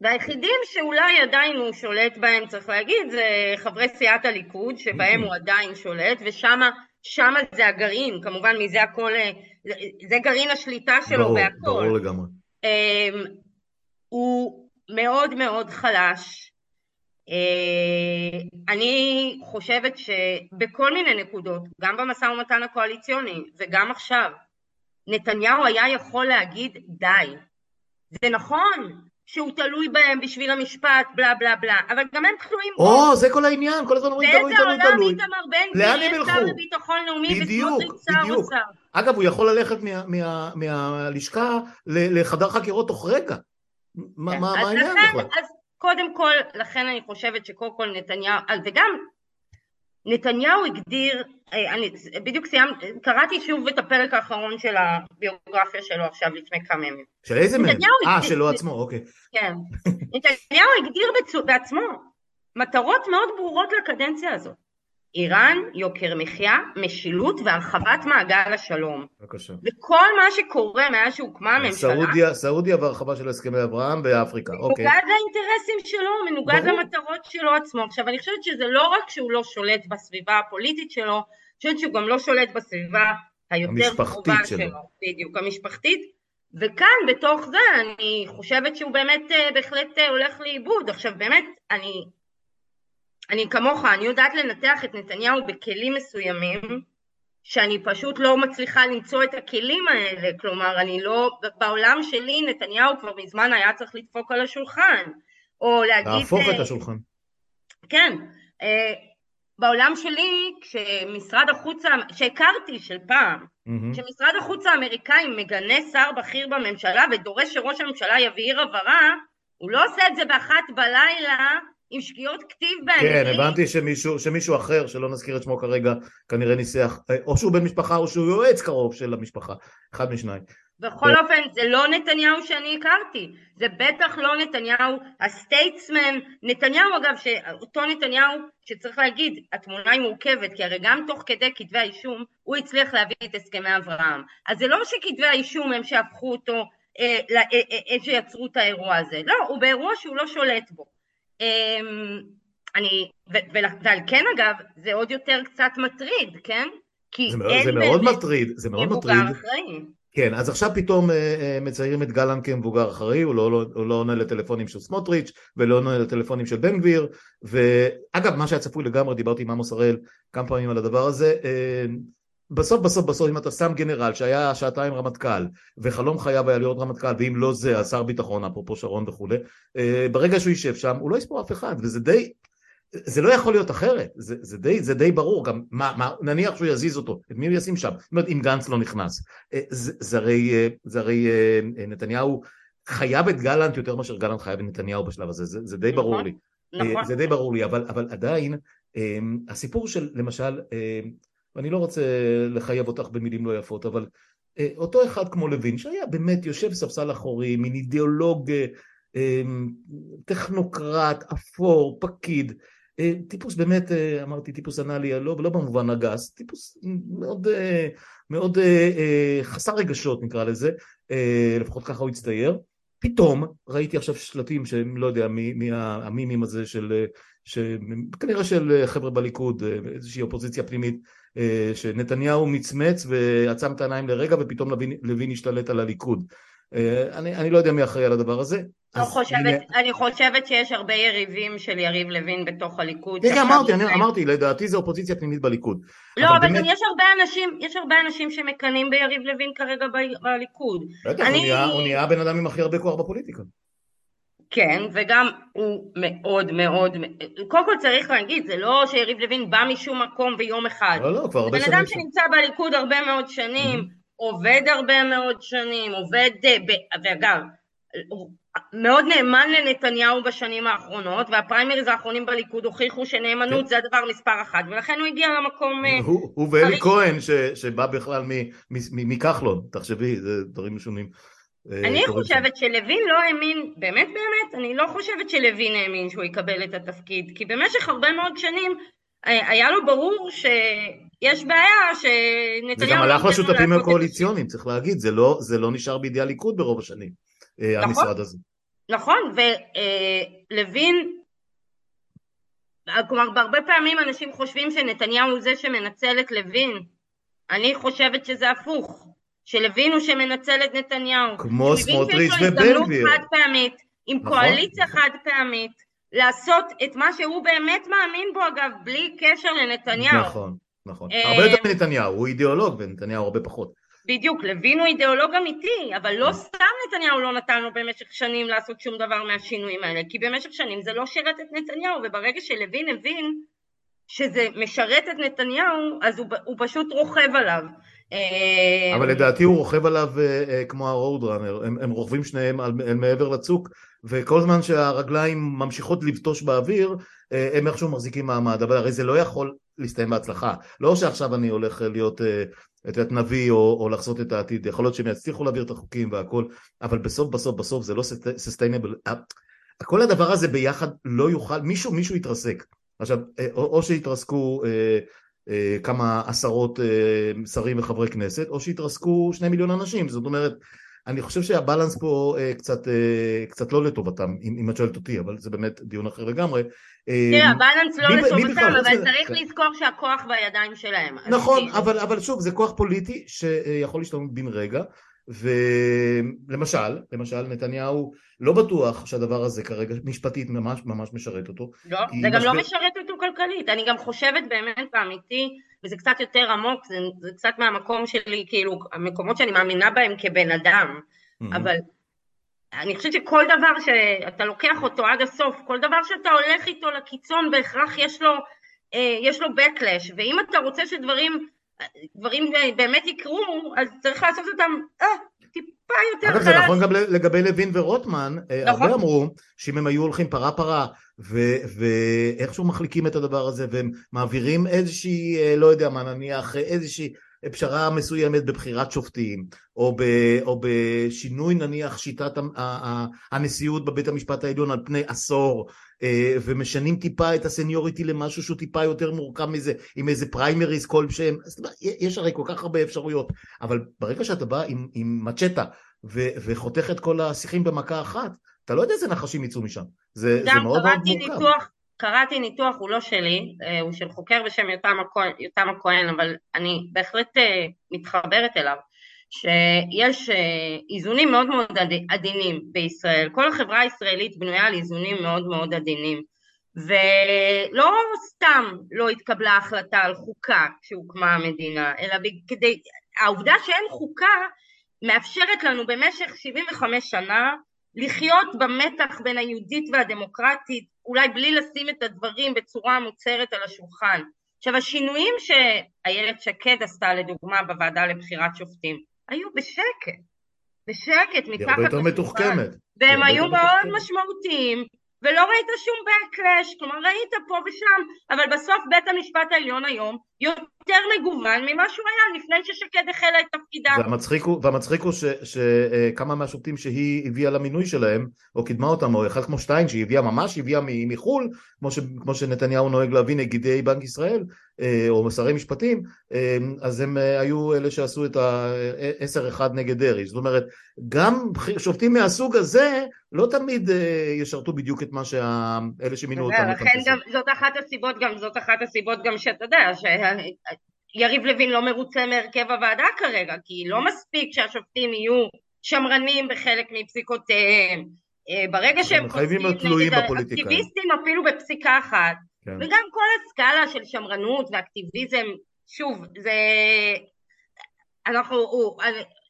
והיחידים שאולי עדיין הוא שולט בהם, צריך להגיד, זה חברי סיעת הליכוד, שבהם הוא עדיין שולט, ושם זה הגרעין, כמובן מזה הכל, זה גרעין השליטה שלו ברור, בהכל. ברור לגמרי. אמ, הוא מאוד מאוד חלש. אה, אני חושבת שבכל מיני נקודות, גם במשא ומתן הקואליציוני וגם עכשיו, נתניהו היה יכול להגיד די. זה נכון, שהוא תלוי בהם בשביל המשפט, בלה בלה בלה, אבל גם הם תלויים בו. או, זה כל העניין, כל הזמן אומרים תלוי, תלוי, תלוי. באיזה עולם איתמר בן גביר יהיה שר לביטחון לאומי וסמוטריץ' שר אוצר? אגב, הוא יכול ללכת מהלשכה לחדר חקירות תוך רגע. מה העניין בכלל? אז קודם כל, לכן אני חושבת שקודם כל נתניהו, וגם נתניהו הגדיר, אה, אני בדיוק סיימתי, קראתי שוב את הפרק האחרון של הביוגרפיה שלו עכשיו לפני כמה ימים. של איזה מהם? אה, שלו עצמו, אוקיי. כן. נתניהו הגדיר בעצמו מטרות מאוד ברורות לקדנציה הזאת. איראן, יוקר מחיה, משילות והרחבת מעגל השלום. בבקשה. וכל מה שקורה מאז שהוקמה הממשלה... סעודיה, סעודיה והרחבה של הסכמי אברהם באפריקה, אוקיי. מנוגד לאינטרסים שלו, מנוגד למטרות שלו עצמו. עכשיו אני חושבת שזה לא רק שהוא לא שולט בסביבה הפוליטית שלו, חושבת שהוא גם לא שולט בסביבה היותר קרובה שלו. שלו. בדיוק, המשפחתית. וכאן בתוך זה אני חושבת שהוא באמת אה, בהחלט אה, הולך לאיבוד. עכשיו באמת, אני אני כמוך, אני יודעת לנתח את נתניהו בכלים מסוימים, שאני פשוט לא מצליחה למצוא את הכלים האלה, כלומר אני לא, בעולם שלי נתניהו כבר מזמן היה צריך לדפוק על השולחן, או להגיד... להפוך את השולחן. כן, אה, בעולם שלי, כשמשרד החוץ, שהכרתי של פעם, mm-hmm. כשמשרד החוץ האמריקאי מגנה שר בכיר בממשלה ודורש שראש הממשלה יבהיר הבהרה, הוא לא עושה את זה באחת בלילה עם שגיאות כתיב באנגלית. כן, הבנתי שמישהו, שמישהו אחר, שלא נזכיר את שמו כרגע, כנראה ניסח, אה, או שהוא בן משפחה או שהוא יועץ קרוב של המשפחה, אחד משניים. בכל אופן, זה לא נתניהו שאני הכרתי, זה בטח לא נתניהו הסטייטסמן, נתניהו אגב, אותו נתניהו שצריך להגיד, התמונה היא מורכבת, כי הרי גם תוך כדי כתבי האישום, הוא הצליח להביא את הסכמי אברהם. אז זה לא שכתבי האישום הם שהפכו אותו, אה, אה, אה, אה, שיצרו את האירוע הזה, לא, הוא באירוע שהוא לא שולט בו. אה, אני, ו, ועל כן אגב, זה עוד יותר קצת מטריד, כן? כי זה, אין זה מאוד מטריד, זה מאוד מטריד. אחראי. כן, אז עכשיו פתאום אה, אה, מציירים את גלנט כמבוגר אחראי, הוא לא, לא, הוא לא עונה לטלפונים של סמוטריץ' ולא עונה לטלפונים של בן גביר, ואגב, מה שהיה צפוי לגמרי, דיברתי עם עמוס הראל כמה פעמים על הדבר הזה, אה, בסוף בסוף בסוף אם אתה שם גנרל שהיה שעתיים רמטכ"ל וחלום חייו היה להיות רמטכ"ל ואם לא זה אז שר ביטחון אפרופו שרון וכולי ברגע שהוא יישב שם הוא לא יספור אף אחד וזה די זה לא יכול להיות אחרת, זה, זה, די, זה די ברור, גם מה, מה, נניח שהוא יזיז אותו, את מי הוא ישים שם? זאת אומרת, אם גנץ לא נכנס. אה, זה, זה הרי, אה, זה הרי אה, נתניהו חייב את גלנט יותר מאשר גלנט חייב את נתניהו בשלב הזה, זה, זה די ברור נכון, לי. נכון. זה די ברור לי, אבל, אבל עדיין, הסיפור של, למשל, ואני לא רוצה לחייב אותך במילים לא יפות, אבל אותו אחד כמו לוין, שהיה באמת יושב ספסל אחורי, מין אידיאולוג טכנוקרט, אפור, פקיד, אה, טיפוס באמת, אה, אמרתי טיפוס אנאלי, לא, לא במובן הגס, טיפוס מאוד, אה, מאוד חסר רגשות נקרא לזה, לפחות ככה הוא הצטייר. פתאום ראיתי עכשיו שלטים שהם לא יודע מי המימים הזה של, כנראה של חבר'ה בליכוד, איזושהי אופוזיציה פנימית, שנתניהו מצמץ ועצם את העיניים לרגע ופתאום לוין, לוין השתלט על הליכוד. אני, אני לא יודע מי אחראי על הדבר הזה, לא חושבת, הנה... אני חושבת שיש הרבה יריבים של יריב לוין בתוך הליכוד. כן, אמרתי, אני, אמרתי, לדעתי זה אופוזיציה פנימית בליכוד. לא, אבל, אבל באמת... יש הרבה אנשים, יש הרבה אנשים שמקנאים ביריב לוין כרגע בליכוד. בטח, אני... הוא נהיה הבן אדם עם הכי הרבה כוח בפוליטיקה. כן, וגם הוא מאוד מאוד, קודם כל צריך להגיד, זה לא שיריב לוין בא משום מקום ביום אחד. לא, לא, כבר הרבה שנים. בן אדם שנמצא בליכוד הרבה מאוד שנים, mm-hmm. עובד הרבה מאוד שנים, עובד, אה, ואגב, מאוד נאמן לנתניהו בשנים האחרונות, והפריימריז האחרונים בליכוד הוכיחו שנאמנות כן. זה הדבר מספר אחת, ולכן הוא הגיע למקום... אה, הוא, ואלי כהן ש, שבא בכלל מכחלון, תחשבי, זה דברים משונים. אה, אני חושבת שלוין לא האמין, באמת באמת, אני לא חושבת שלוין האמין שהוא יקבל את התפקיד, כי במשך הרבה מאוד שנים אה, היה לו ברור שיש בעיה שנתניהו... זה גם הלך לשותפים הקואליציוניים, צריך להגיד, זה לא, זה לא נשאר בידי הליכוד ברוב השנים. אה, נכון, המשרד הזה. נכון, ולוין, כלומר בהרבה פעמים אנשים חושבים שנתניהו הוא זה שמנצל את לוין, אני חושבת שזה הפוך, שלוין הוא שמנצל את נתניהו. כמו סמוטריץ' ובן גביר. הזדמנות חד פעמית, עם נכון. קואליציה חד פעמית, לעשות את מה שהוא באמת מאמין בו אגב, בלי קשר לנתניהו. נכון, נכון. אה, הרבה יותר מנתניהו, הוא אידיאולוג ונתניהו הרבה פחות. בדיוק, לוין הוא אידיאולוג אמיתי, אבל לא סתם נתניהו לא נתן לו במשך שנים לעשות שום דבר מהשינויים האלה, כי במשך שנים זה לא שירת את נתניהו, וברגע שלוין הבין שזה משרת את נתניהו, אז הוא, הוא פשוט רוכב עליו. אה, אבל לדעתי הוא רוכב עליו אה, אה, כמו הרוד ראנר, הם, הם רוכבים שניהם על, על מעבר לצוק, וכל זמן שהרגליים ממשיכות לבטוש באוויר, הם איכשהו מחזיקים מעמד, אבל הרי זה לא יכול להסתיים בהצלחה. לא שעכשיו אני הולך להיות את יודעת נביא או, או לחזות את העתיד, יכול להיות שהם יצליחו להעביר את החוקים והכל, אבל בסוף בסוף בסוף זה לא סוסטיינבל, כל הדבר הזה ביחד לא יוכל, מישהו מישהו יתרסק, עכשיו אה, או, או שיתרסקו אה, אה, כמה עשרות אה, שרים וחברי כנסת, או שיתרסקו שני מיליון אנשים, זאת אומרת אני חושב שהבלנס פה אה, קצת, אה, קצת לא לטובתם, אם, אם את שואלת אותי, אבל זה באמת דיון אחר לגמרי. אה, תראה, הבלנס לא לטובתם, אבל. צריך לזכור שהכוח בידיים שלהם. נכון, אבל, אבל שוב, זה כוח פוליטי שיכול להשתנות בן רגע, ולמשל, למשל נתניהו לא בטוח שהדבר הזה כרגע משפטית ממש ממש משרת אותו. לא, זה גם משבר... לא משרת אותו כלכלית, אני גם חושבת באמת באמיתי, וזה קצת יותר עמוק, זה, זה קצת מהמקום שלי, כאילו, המקומות שאני מאמינה בהם כבן אדם, mm-hmm. אבל אני חושבת שכל דבר שאתה לוקח אותו עד הסוף, כל דבר שאתה הולך איתו לקיצון בהכרח יש לו, אה, יש לו backlash, ואם אתה רוצה שדברים דברים באמת יקרו, אז צריך לעשות אותם אה, טיפה יותר חלש. אגב, זה נכון גם לגבי לוין ורוטמן, אה, נכון. הרבה אמרו שאם הם היו הולכים פרה פרה ואיכשהו מחליקים את הדבר הזה והם מעבירים איזושהי, אה, לא יודע מה, נניח איזושהי פשרה מסוימת בבחירת שופטים, או, ב, או בשינוי נניח שיטת הנשיאות בבית המשפט העליון על פני עשור, אה, ומשנים טיפה את הסניוריטי למשהו שהוא טיפה יותר מורכב מזה, עם איזה פריימריז כלשהם, יש הרי כל כך הרבה אפשרויות, אבל ברגע שאתה בא עם, עם מצ'טה ו, וחותך את כל השיחים במכה אחת, אתה לא יודע איזה נחשים יצאו משם, זה, זה מאוד מאוד מורכב. ניתוח, קראתי ניתוח, הוא לא שלי, אה, הוא של חוקר בשם יותם הכהן, אבל אני בהחלט אה, מתחברת אליו, שיש אה, איזונים מאוד מאוד עדינים בישראל, כל החברה הישראלית בנויה על איזונים מאוד מאוד עדינים, ולא סתם לא התקבלה החלטה על חוקה כשהוקמה המדינה, אלא כדי, העובדה שאין חוקה מאפשרת לנו במשך 75 שנה לחיות במתח בין היהודית והדמוקרטית, אולי בלי לשים את הדברים בצורה מוצהרת על השולחן. עכשיו השינויים שאיילת שקד עשתה לדוגמה בוועדה לבחירת שופטים היו בשקט, בשקט מתחת לשולחן. היא הרבה יותר מתוחכמת. והם היו מאוד משמעותיים ולא ראית שום backlash, כלומר ראית פה ושם, אבל בסוף בית המשפט העליון היום יותר מגוון ממה שהוא היה לפני ששקד החלה את תפקידה. והמצחיק הוא, והמצחיק הוא שכמה מהשופטים שהיא הביאה למינוי שלהם, או קידמה אותם, או אחד כמו שטיין שהיא הביאה ממש, הביאה מחו"ל, כמו, ש, כמו שנתניהו נוהג להביא נגידי בנק ישראל, אה, או שרי משפטים, אה, אז הם אה, היו אלה שעשו את ה-10-1 נגד דרעי. זאת אומרת, גם שופטים מהסוג הזה לא תמיד ישרתו בדיוק את מה שאלה שמינו אותם. לכן גם זאת אחת הסיבות, גם זאת אחת הסיבות גם שאתה יודע, שיריב לוין לא מרוצה מהרכב הוועדה כרגע, כי לא מספיק שהשופטים יהיו שמרנים בחלק מפסיקותיהם. ברגע שהם חייבים להיות תלויים בפוליטיקאים. אקטיביסטים אפילו בפסיקה אחת. כן. וגם כל הסקאלה של שמרנות ואקטיביזם, שוב, זה... אנחנו...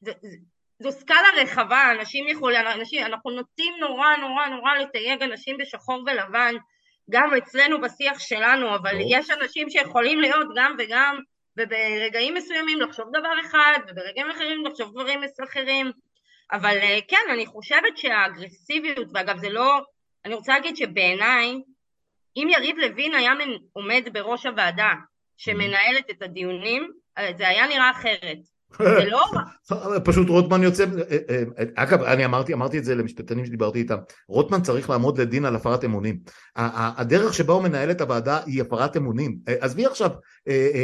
זה, זה, זו סקאלה רחבה, אנשים יכולים, אנשים, אנחנו נוטים נורא נורא נורא לתייג אנשים בשחור ולבן, גם אצלנו בשיח שלנו, אבל. יש אנשים שיכולים להיות גם וגם, וברגעים מסוימים לחשוב דבר אחד, וברגעים אחרים לחשוב דברים אחרים, אבל אה, כן, אני חושבת שהאגרסיביות, ואגב זה לא, אני רוצה להגיד שבעיניי, אם יריב לוין היה עומד בראש הוועדה שמנהלת את הדיונים, אה, זה היה נראה אחרת. לא פשוט רוטמן יוצא, אה, אה, אגב אני אמרתי, אמרתי את זה למשפטנים שדיברתי איתם, רוטמן צריך לעמוד לדין על הפרת אמונים. הדרך שבה הוא מנהל את הוועדה היא הפרת אמונים. עזבי עכשיו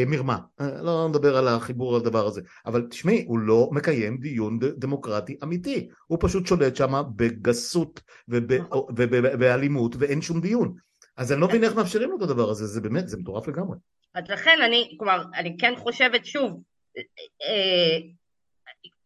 מרמה, לא נדבר על החיבור על הדבר הזה, אבל תשמעי, הוא לא מקיים דיון דמוקרטי אמיתי, הוא פשוט שולט שם בגסות ובאלימות ואין שום דיון. אז אני לא מבין איך מאפשרים לו את הדבר הזה, זה באמת, זה מטורף לגמרי. אז לכן אני, כלומר, אני כן חושבת שוב, אה,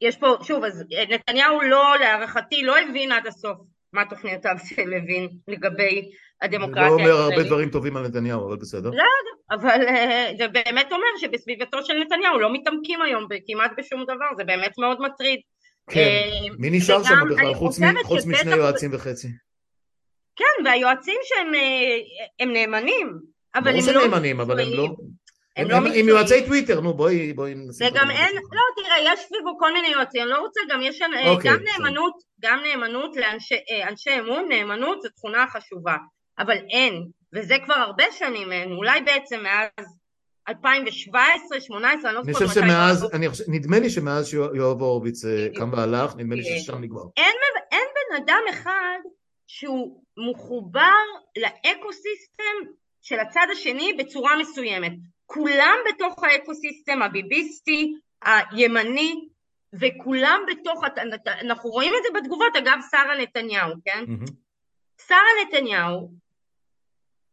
יש פה, שוב, אז נתניהו לא, להערכתי, לא הבין עד הסוף מה תוכניותיו של לוין לגבי הדמוקרטיה. לא אומר הרבה דברים טובים על נתניהו, אבל בסדר. לא, אבל אה, זה באמת אומר שבסביבתו של נתניהו לא מתעמקים היום כמעט בשום דבר, זה באמת מאוד מטריד. כן, אה, מי נשאר שם בכלל, חוץ משני יועצים וחצי? כן, והיועצים שהם נאמנים, אבל הם לא... נאמנים, אבל הם לא... הם לא מקצועיים. עם יועצי טוויטר, נו בואי, בואי נשים... וגם אין, לא תראה, יש סביבו כל מיני יועצים, אני לא רוצה, גם יש אוקיי, גם נאמנות, גם נאמנות לאנשי אמון, נאמנות זו תכונה חשובה, אבל אין, וזה כבר הרבה שנים אין, אולי בעצם מאז 2017, 2018, אני לא זוכרת מתי... אני חושב שמאז, נדמה לי שמאז שיואב הורוביץ אה, קם והלך, נדמה לי ששם נגמר. אין, אין בן אדם אחד שהוא מחובר לאקו-סיסטם של הצד השני בצורה מסוימת. כולם בתוך האקוסיסטם הביביסטי, הימני, וכולם בתוך, אנחנו רואים את זה בתגובות, אגב שרה נתניהו, כן? Mm-hmm. שרה נתניהו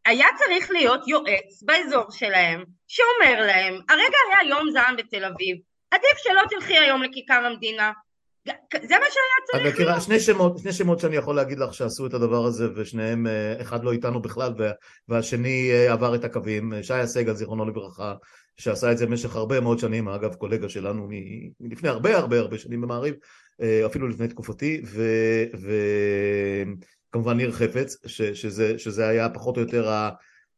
היה צריך להיות יועץ באזור שלהם, שאומר להם, הרגע היה יום זעם בתל אביב, עדיף שלא תלכי היום לכיכר המדינה, זה מה שהיה צריך להיות. שני שמות, שני שמות שאני יכול להגיד לך שעשו את הדבר הזה ושניהם, אה, אחד לא איתנו בכלל והשני אה, עבר את הקווים, שי סגל זיכרונו לברכה, שעשה את זה במשך הרבה מאוד שנים, אגב קולגה שלנו מלפני הרבה הרבה הרבה שנים במעריב, אפילו לפני תקופתי, וכמובן ניר חפץ, ש, שזה, שזה היה פחות או יותר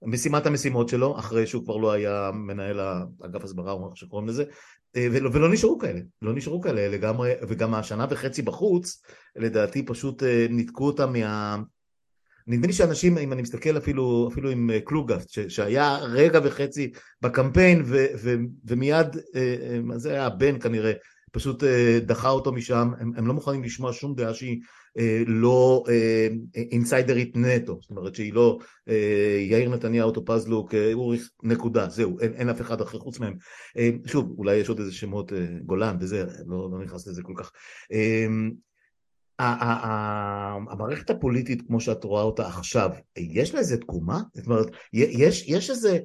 משימת המשימות שלו, אחרי שהוא כבר לא היה מנהל אגף הסברה או איך שקוראים לזה, ולא, ולא נשארו כאלה, לא נשארו כאלה לגמרי, וגם השנה וחצי בחוץ, לדעתי פשוט ניתקו אותם מה... נדמה לי שאנשים, אם אני מסתכל אפילו, אפילו עם קלוגפט, שהיה רגע וחצי בקמפיין ו, ו, ומיד, זה היה? הבן כנראה, פשוט דחה אותו משם, הם, הם לא מוכנים לשמוע שום דעה שהיא לא אינסיידרית נטו, זאת אומרת שהיא לא יאיר נתניהו, טופז לוק, אוריך, נקודה, זהו, אין, אין אף אחד אחר חוץ מהם. שוב, אולי יש עוד איזה שמות, גולן וזה, לא, לא נכנס לזה כל כך. המערכת הפוליטית כמו שאת רואה אותה עכשיו, יש לה איזה תקומה? זאת אומרת, יש, יש איזה, אה, אה,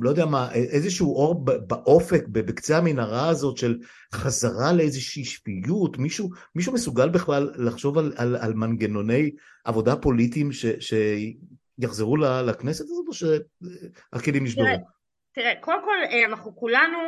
לא יודע מה, איזשהו אור באופק, בקצה המנהרה הזאת של חזרה לאיזושהי שפיות, מישהו, מישהו מסוגל בכלל לחשוב על, על, על מנגנוני עבודה פוליטיים ש, שיחזרו לכנסת הזאת או שהכלים נשברו? תראה, תראה, קודם כל אנחנו כולנו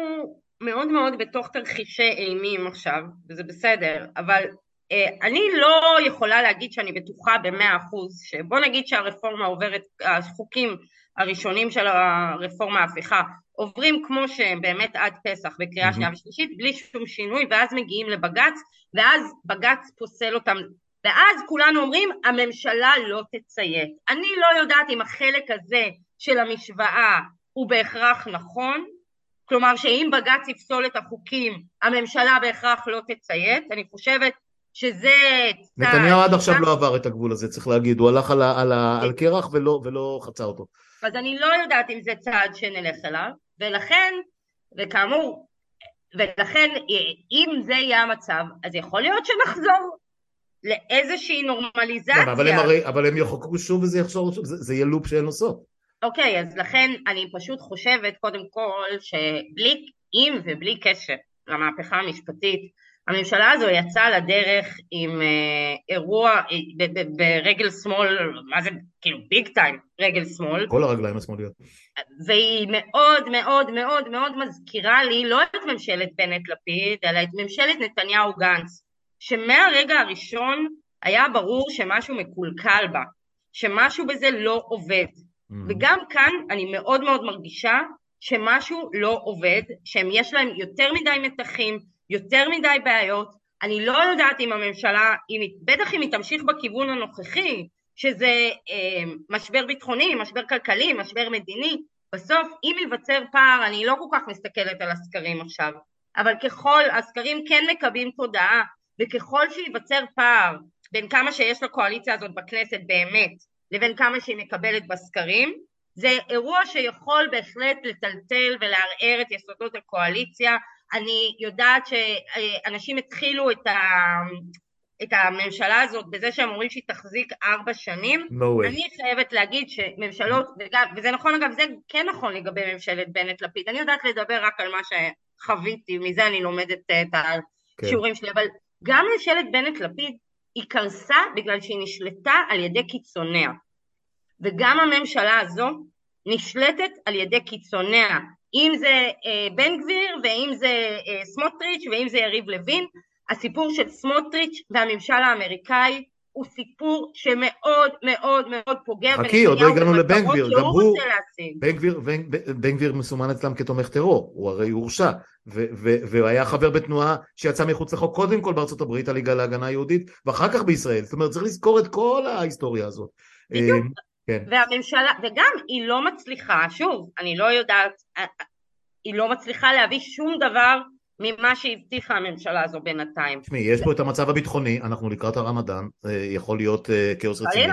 מאוד מאוד בתוך תרחישי אימים עכשיו, וזה בסדר, אבל אה, אני לא יכולה להגיד שאני בטוחה במאה אחוז, שבוא נגיד שהרפורמה עוברת, החוקים הראשונים של הרפורמה ההפיכה עוברים כמו שהם באמת עד פסח בקריאה שנייה ושלישית בלי שום שינוי ואז מגיעים לבג"ץ ואז בג"ץ פוסל אותם. ואז כולנו אומרים הממשלה לא תציית. אני לא יודעת אם החלק הזה של המשוואה הוא בהכרח נכון, כלומר שאם בג"ץ יפסול את החוקים הממשלה בהכרח לא תציית, אני חושבת שזה... נתניהו עד עכשיו לא עבר את הגבול הזה, צריך להגיד, הוא הלך על, על, על קרח ולא, ולא חצה אותו. אז אני לא יודעת אם זה צעד שנלך אליו, ולכן, וכאמור, ולכן אם זה יהיה המצב, אז יכול להיות שנחזור לאיזושהי נורמליזציה. כן, אבל הם, הרי, אבל הם יחוקקו שוב וזה יחזור שוב, זה, זה יהיה לופ שאין לו סוף. אוקיי, אז לכן אני פשוט חושבת קודם כל שבלי, אם ובלי קשר למהפכה המשפטית, הממשלה הזו יצאה לדרך עם אה, אירוע אה, ברגל שמאל, מה זה, כאילו ביג טיים רגל שמאל. כל הרגליים השמאליות. והיא מאוד מאוד מאוד מאוד מזכירה לי לא את ממשלת בנט-לפיד, אלא את ממשלת נתניהו-גנץ, שמהרגע הראשון היה ברור שמשהו מקולקל בה, שמשהו בזה לא עובד. Mm-hmm. וגם כאן אני מאוד מאוד מרגישה שמשהו לא עובד, שהם יש להם יותר מדי מתחים, יותר מדי בעיות, אני לא יודעת אם הממשלה, אם, בטח אם היא תמשיך בכיוון הנוכחי, שזה אה, משבר ביטחוני, משבר כלכלי, משבר מדיני, בסוף אם ייווצר פער, אני לא כל כך מסתכלת על הסקרים עכשיו, אבל ככל, הסקרים כן מקבלים תודעה, וככל שייווצר פער בין כמה שיש לקואליציה הזאת בכנסת באמת, לבין כמה שהיא מקבלת בסקרים, זה אירוע שיכול בהחלט לטלטל ולערער את יסודות הקואליציה, אני יודעת שאנשים התחילו את, ה... את הממשלה הזאת בזה שהם אומרים שהיא תחזיק ארבע שנים. No way. אני חייבת להגיד שממשלות, וזה נכון אגב, זה כן נכון לגבי ממשלת בנט-לפיד, אני יודעת לדבר רק על מה שחוויתי, מזה אני לומדת את השיעורים כן. שלי, אבל גם ממשלת בנט-לפיד היא קרסה בגלל שהיא נשלטה על ידי קיצוניה. וגם הממשלה הזו נשלטת על ידי קיצוניה. אם זה אה, בן גביר ואם זה אה, סמוטריץ' ואם זה יריב לוין, הסיפור של סמוטריץ' והממשל האמריקאי הוא סיפור שמאוד מאוד מאוד פוגע חכי, עוד לא הגענו לבן גביר, גם הוא, בן גביר, בן, בן גביר מסומן אצלם כתומך טרור, הוא הרי הורשע, והוא היה חבר בתנועה שיצא מחוץ לחוק קודם כל בארצות הברית, הליגה להגנה יהודית, ואחר כך בישראל, זאת אומרת צריך לזכור את כל ההיסטוריה הזאת. בדיוק, אה, כן. והממשלה, וגם היא לא מצליחה, שוב, אני לא יודעת, היא לא מצליחה להביא שום דבר ממה שהבטיחה הממשלה הזו בינתיים. תשמעי, יש פה את המצב הביטחוני, אנחנו לקראת הרמדאן, אה, יכול להיות אה, כאוס רציני.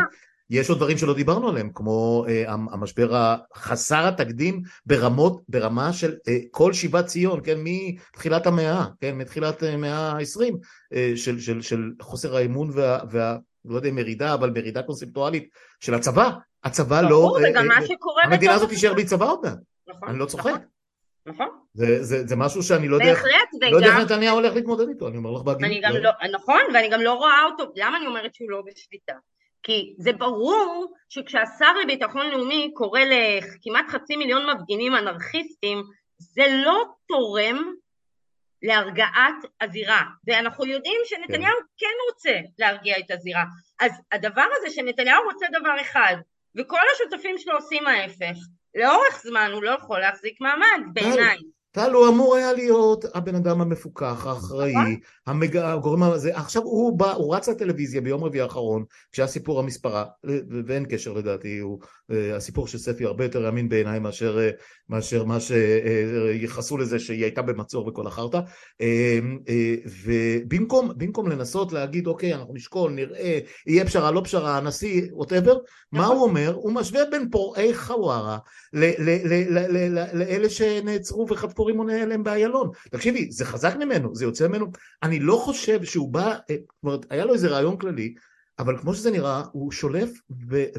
יש עוד דברים שלא דיברנו עליהם, כמו uh, המשבר החסר התקדים ברמות, ברמה של uh, כל שיבת ציון, כן, מתחילת המאה, כן, מתחילת המאה ה-20, uh, של, של, של חוסר האמון וה, וה, לא יודע אם מרידה, אבל מרידה קונספטואלית של הצבא. הצבא לא... ברור, זה גם מה שקורה... המדינה הזאת תישאר בלי צבא עוד מעט. נכון. אני לא צוחק. נכון. נכון. זה, זה, זה משהו שאני לא יודע, וגם... לא יודע איך נתניהו הולך להתמודד איתו, אני אומר לך בהגינות. אני גם לא, נכון, ואני גם לא רואה אותו, למה אני אומרת שהוא לא בשליטה? כי זה ברור שכשהשר לביטחון לאומי קורא לכמעט חצי מיליון מפגינים אנרכיסטים, זה לא תורם להרגעת הזירה, ואנחנו יודעים שנתניהו כן. כן רוצה להרגיע את הזירה. אז הדבר הזה שנתניהו רוצה דבר אחד, וכל השותפים שלו עושים ההפך, לאורך זמן הוא לא יכול להחזיק מעמד בעיניי. טל הוא אמור היה להיות הבן אדם המפוקח, האחראי, נכון. המג... הגורם הזה, עכשיו הוא בא, הוא רץ לטלוויזיה ביום רביעי האחרון, כשהיה סיפור המספרה, ואין קשר לדעתי, הוא, אה, הסיפור של ספי הרבה יותר אמין בעיניי מאשר, אה, מאשר מה שייחסו לזה שהיא הייתה במצור וכל החרטא, אה, ובמקום לנסות להגיד אוקיי אנחנו נשקול, נראה, יהיה פשרה, לא פשרה, הנשיא, ווטאבר, מה נכון. הוא אומר? הוא משווה בין פורעי חווארה לאלה שנעצרו וחטפו רימון הלם באיילון. תקשיבי, זה חזק ממנו, זה יוצא ממנו. אני לא חושב שהוא בא, אה, זאת אומרת, היה לו איזה רעיון כללי, אבל כמו שזה נראה, הוא שולף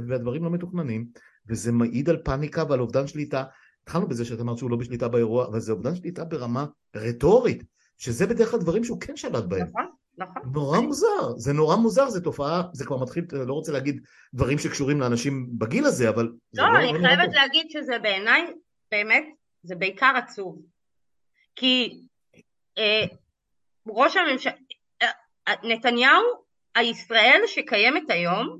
והדברים לא מתוכננים, וזה מעיד על פאניקה ועל אובדן שליטה. התחלנו בזה שאת אמרת שהוא לא בשליטה באירוע, אבל זה אובדן שליטה ברמה רטורית, שזה בדרך כלל דברים שהוא כן שלט בהם. נכון. נכון. נורא מוזר, זה נורא מוזר, זה תופעה, זה כבר מתחיל, לא רוצה להגיד דברים שקשורים לאנשים בגיל הזה, אבל... לא, לא אני לא חייבת להגיד שזה בעיניי, באמת, זה בעיקר עצוב. כי אה, ראש הממשלה, אה, נתניהו, הישראל שקיימת היום,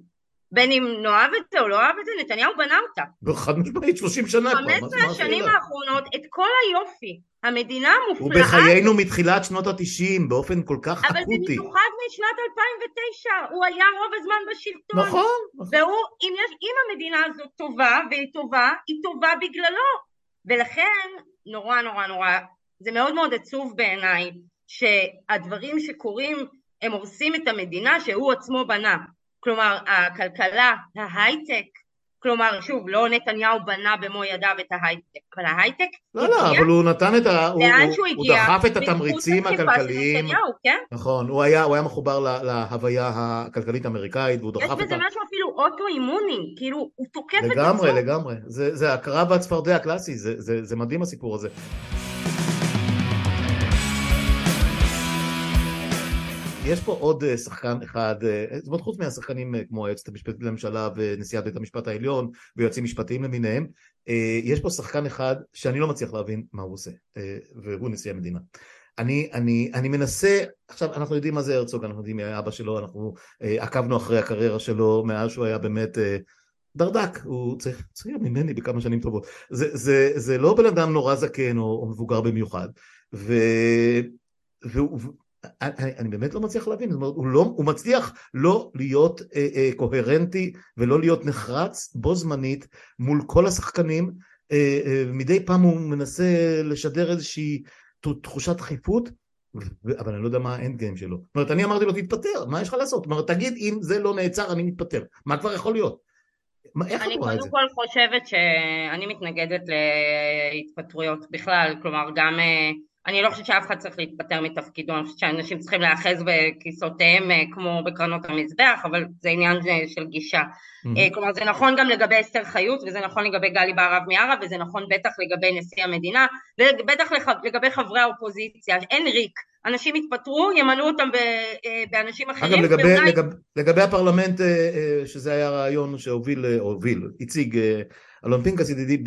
בין אם נאהב את זה או לא אוהב את זה, נתניהו בנה אותה. חד משמעית, 30 שנה כבר. 15 השנים האחרונות, את כל היופי, המדינה המופלאה... הוא בחיינו מתחילת שנות התשעים, באופן כל כך אבל אקוטי. אבל במיוחד משנת 2009, הוא היה רוב הזמן בשלטון. נכון, נכון. והוא, אם, יש, אם המדינה הזאת טובה, והיא טובה, היא טובה בגללו. ולכן, נורא נורא נורא זה מאוד מאוד עצוב בעיניי שהדברים שקורים הם הורסים את המדינה שהוא עצמו בנה. כלומר, הכלכלה, ההייטק, כלומר, שוב, לא נתניהו בנה במו ידיו את ההייטק, אבל ההייטק לא, לא, הגיע... לא, אבל הוא נתן את ה... הוא, הוא, הוא דחף את התמריצים הכלכליים. נתניהו, כן? נכון, הוא היה, הוא היה מחובר לה, להוויה הכלכלית האמריקאית, והוא דחף את ה... יש בזה משהו אפילו אוטו-אימוני, כאילו, הוא תוקף לגמרי, את עצמו. לגמרי, לגמרי. זה, זה הקרב והצפרדע הקלאסי, זה, זה, זה מדהים הסיפור הזה. יש פה עוד אה, שחקן אחד, אה, זאת אומרת חוץ מהשחקנים אה, כמו היועצת המשפטית לממשלה ונשיאת בית המשפט העליון ויועצים משפטיים למיניהם, יש פה שחקן אחד שאני לא מצליח להבין מה הוא עושה, והוא נשיא המדינה. אני, אני, אני מנסה, עכשיו אנחנו יודעים מה זה הרצוג, אנחנו יודעים מי היה אבא שלו, אנחנו עקבנו אחרי הקריירה שלו מאז שהוא היה באמת דרדק, הוא צריך, צריך ממני בכמה שנים טובות. זה, זה, זה לא בן אדם נורא זקן או, או מבוגר במיוחד, ו... והוא, אני, אני באמת לא מצליח להבין, זאת אומרת, הוא, לא, הוא מצליח לא להיות אה, אה, קוהרנטי ולא להיות נחרץ בו זמנית מול כל השחקנים, אה, אה, מדי פעם הוא מנסה לשדר איזושהי תחושת דחיפות, אבל אני לא יודע מה האנד גיים שלו. זאת אומרת, אני אמרתי לו תתפטר, מה יש לך לעשות? זאת אומרת, תגיד אם זה לא נעצר אני מתפטר, מה כבר יכול להיות? מה, איך אני קודם כל חושבת שאני מתנגדת להתפטרויות בכלל, כלומר גם אה, אני לא חושבת שאף אחד צריך להתפטר מתפקידו, אני חושבת שאנשים צריכים להיאחז בכיסאותיהם אה, כמו בקרנות המזבח, אבל זה עניין אה, של גישה. Mm-hmm. כלומר זה נכון גם לגבי אסתר חיות, וזה נכון לגבי גלי בהרב מיארה, וזה נכון בטח לגבי נשיא המדינה, ובטח לגבי חברי האופוזיציה, אין ריק. אנשים יתפטרו, ימנו אותם באנשים אחרים. אגב, לגבי, ואולי... לגב, לגבי הפרלמנט, שזה היה רעיון שהוביל, הוביל, הציג אלון פינקס ידידי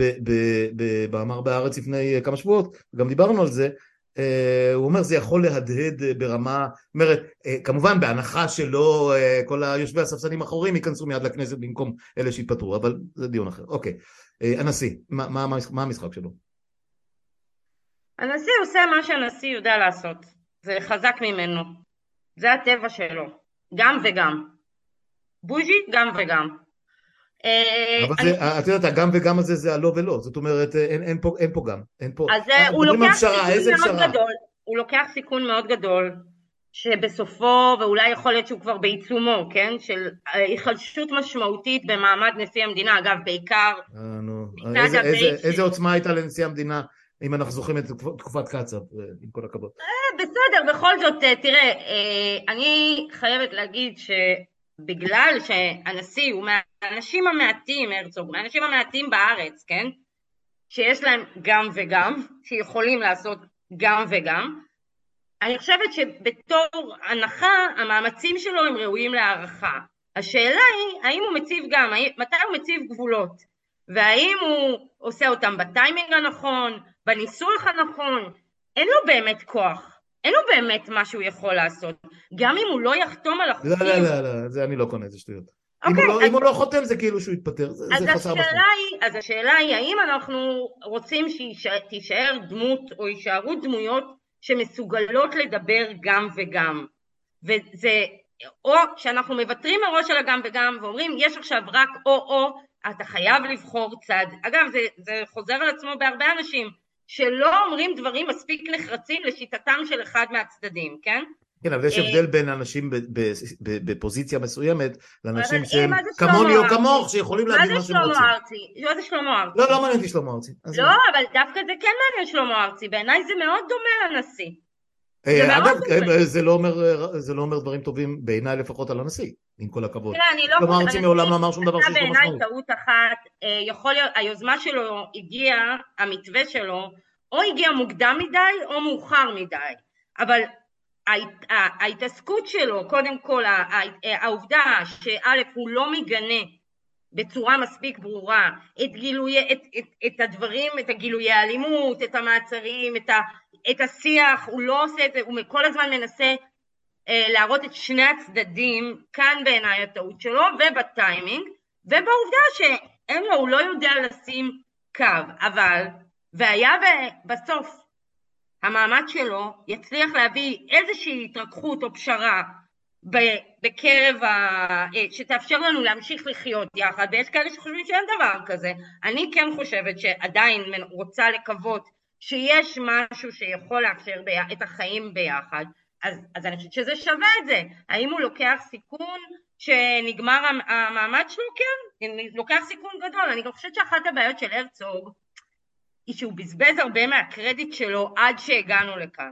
במאמר בהארץ לפני כמה שבועות, גם דיברנו על זה, אה, הוא אומר זה יכול להדהד ברמה, אומרת, אה, כמובן בהנחה שלא אה, כל היושבי הספסלים האחוריים ייכנסו מיד לכנסת במקום אלה שהתפטרו, אבל זה דיון אחר. אוקיי, הנשיא, מה, מה, מה המשחק שלו? הנשיא עושה מה שהנשיא יודע לעשות, זה חזק ממנו, זה הטבע שלו, גם וגם. בוז'י גם וגם. אה, אבל זה, את יודעת, הגם וגם הזה זה הלא ולא, זאת אומרת, אין, אין, פה, אין פה גם, אין פה, אז אה, הוא לוקח סיכון מאוד גדול, הוא לוקח סיכון מאוד גדול, שבסופו, ואולי יכול להיות שהוא כבר בעיצומו, כן, של אה, היחלשות משמעותית במעמד נשיא המדינה, אגב, בעיקר, איזה, איזה, איזה עוצמה הייתה לנשיא המדינה אם אנחנו זוכרים את תקופת קצב, עם כל הכבוד. בסדר, בכל זאת, תראה, אני חייבת להגיד ש... בגלל שהנשיא הוא מהאנשים המעטים, הרצוג, מהאנשים המעטים בארץ, כן? שיש להם גם וגם, שיכולים לעשות גם וגם. אני חושבת שבתור הנחה, המאמצים שלו הם ראויים להערכה. השאלה היא, האם הוא מציב גם, מתי הוא מציב גבולות, והאם הוא עושה אותם בטיימינג הנכון, בניסוח הנכון, אין לו באמת כוח, אין לו באמת מה שהוא יכול לעשות, גם אם הוא לא יחתום על החוקים. לא, לא, לא, לא, זה אני לא קונה, זה שטויות. Okay, אם, הוא לא, אז... אם הוא לא חותם זה כאילו שהוא יתפטר, זה, זה חסר משמעות. אז השאלה היא, האם אנחנו רוצים שתישאר דמות או יישארו דמויות שמסוגלות לדבר גם וגם. וזה, או שאנחנו מוותרים מראש על הגם וגם ואומרים יש עכשיו רק או-או, אתה חייב לבחור צד. אגב, זה, זה חוזר על עצמו בהרבה אנשים, שלא אומרים דברים מספיק נחרצים לשיטתם של אחד מהצדדים, כן? כן, אבל יש אה, הבדל בין אנשים בפוזיציה מסוימת לאנשים שהם כמוני או כמוך שיכולים להגיד מה שהם רוצים. מה זה שלמה ארצי? לא, לא מעניין אותי שלמה ארצי. לא, אבל דווקא זה כן מעניין שלמה ארצי, בעיניי זה מאוד דומה לנשיא. אה, אגב, אה, זה לא אומר דברים טובים בעיניי לפחות על הנשיא, עם כל הכבוד. תראה, אני לא... שלמה ארצי מעולם לא אמר שום דבר שיש לו משמעות. בעיניי טעות אחת, יכול להיות, היוזמה שלו הגיעה, המתווה שלו, או הגיע מוקדם מדי או מאוחר מדי. אבל ההתעסקות שלו, קודם כל העובדה שא' הוא לא מגנה בצורה מספיק ברורה את, גילוי, את, את, את הדברים, את הגילויי האלימות, את המעצרים, את, ה, את השיח, הוא לא עושה את זה, הוא כל הזמן מנסה אה, להראות את שני הצדדים, כאן בעיניי הטעות שלו, ובטיימינג, ובעובדה שאין לו, הוא לא יודע לשים קו, אבל, והיה בסוף המעמד שלו יצליח להביא איזושהי התרככות או פשרה בקרב, ה... אה, שתאפשר לנו להמשיך לחיות יחד, ויש כאלה שחושבים שאין דבר כזה. אני כן חושבת שעדיין רוצה לקוות שיש משהו שיכול לאפשר בי... את החיים ביחד, אז, אז אני חושבת שזה שווה את זה. האם הוא לוקח סיכון שנגמר המעמד שלו? כן, לוקח סיכון גדול. אני גם חושבת שאחת הבעיות של הרצוג היא שהוא בזבז הרבה מהקרדיט שלו עד שהגענו לכאן.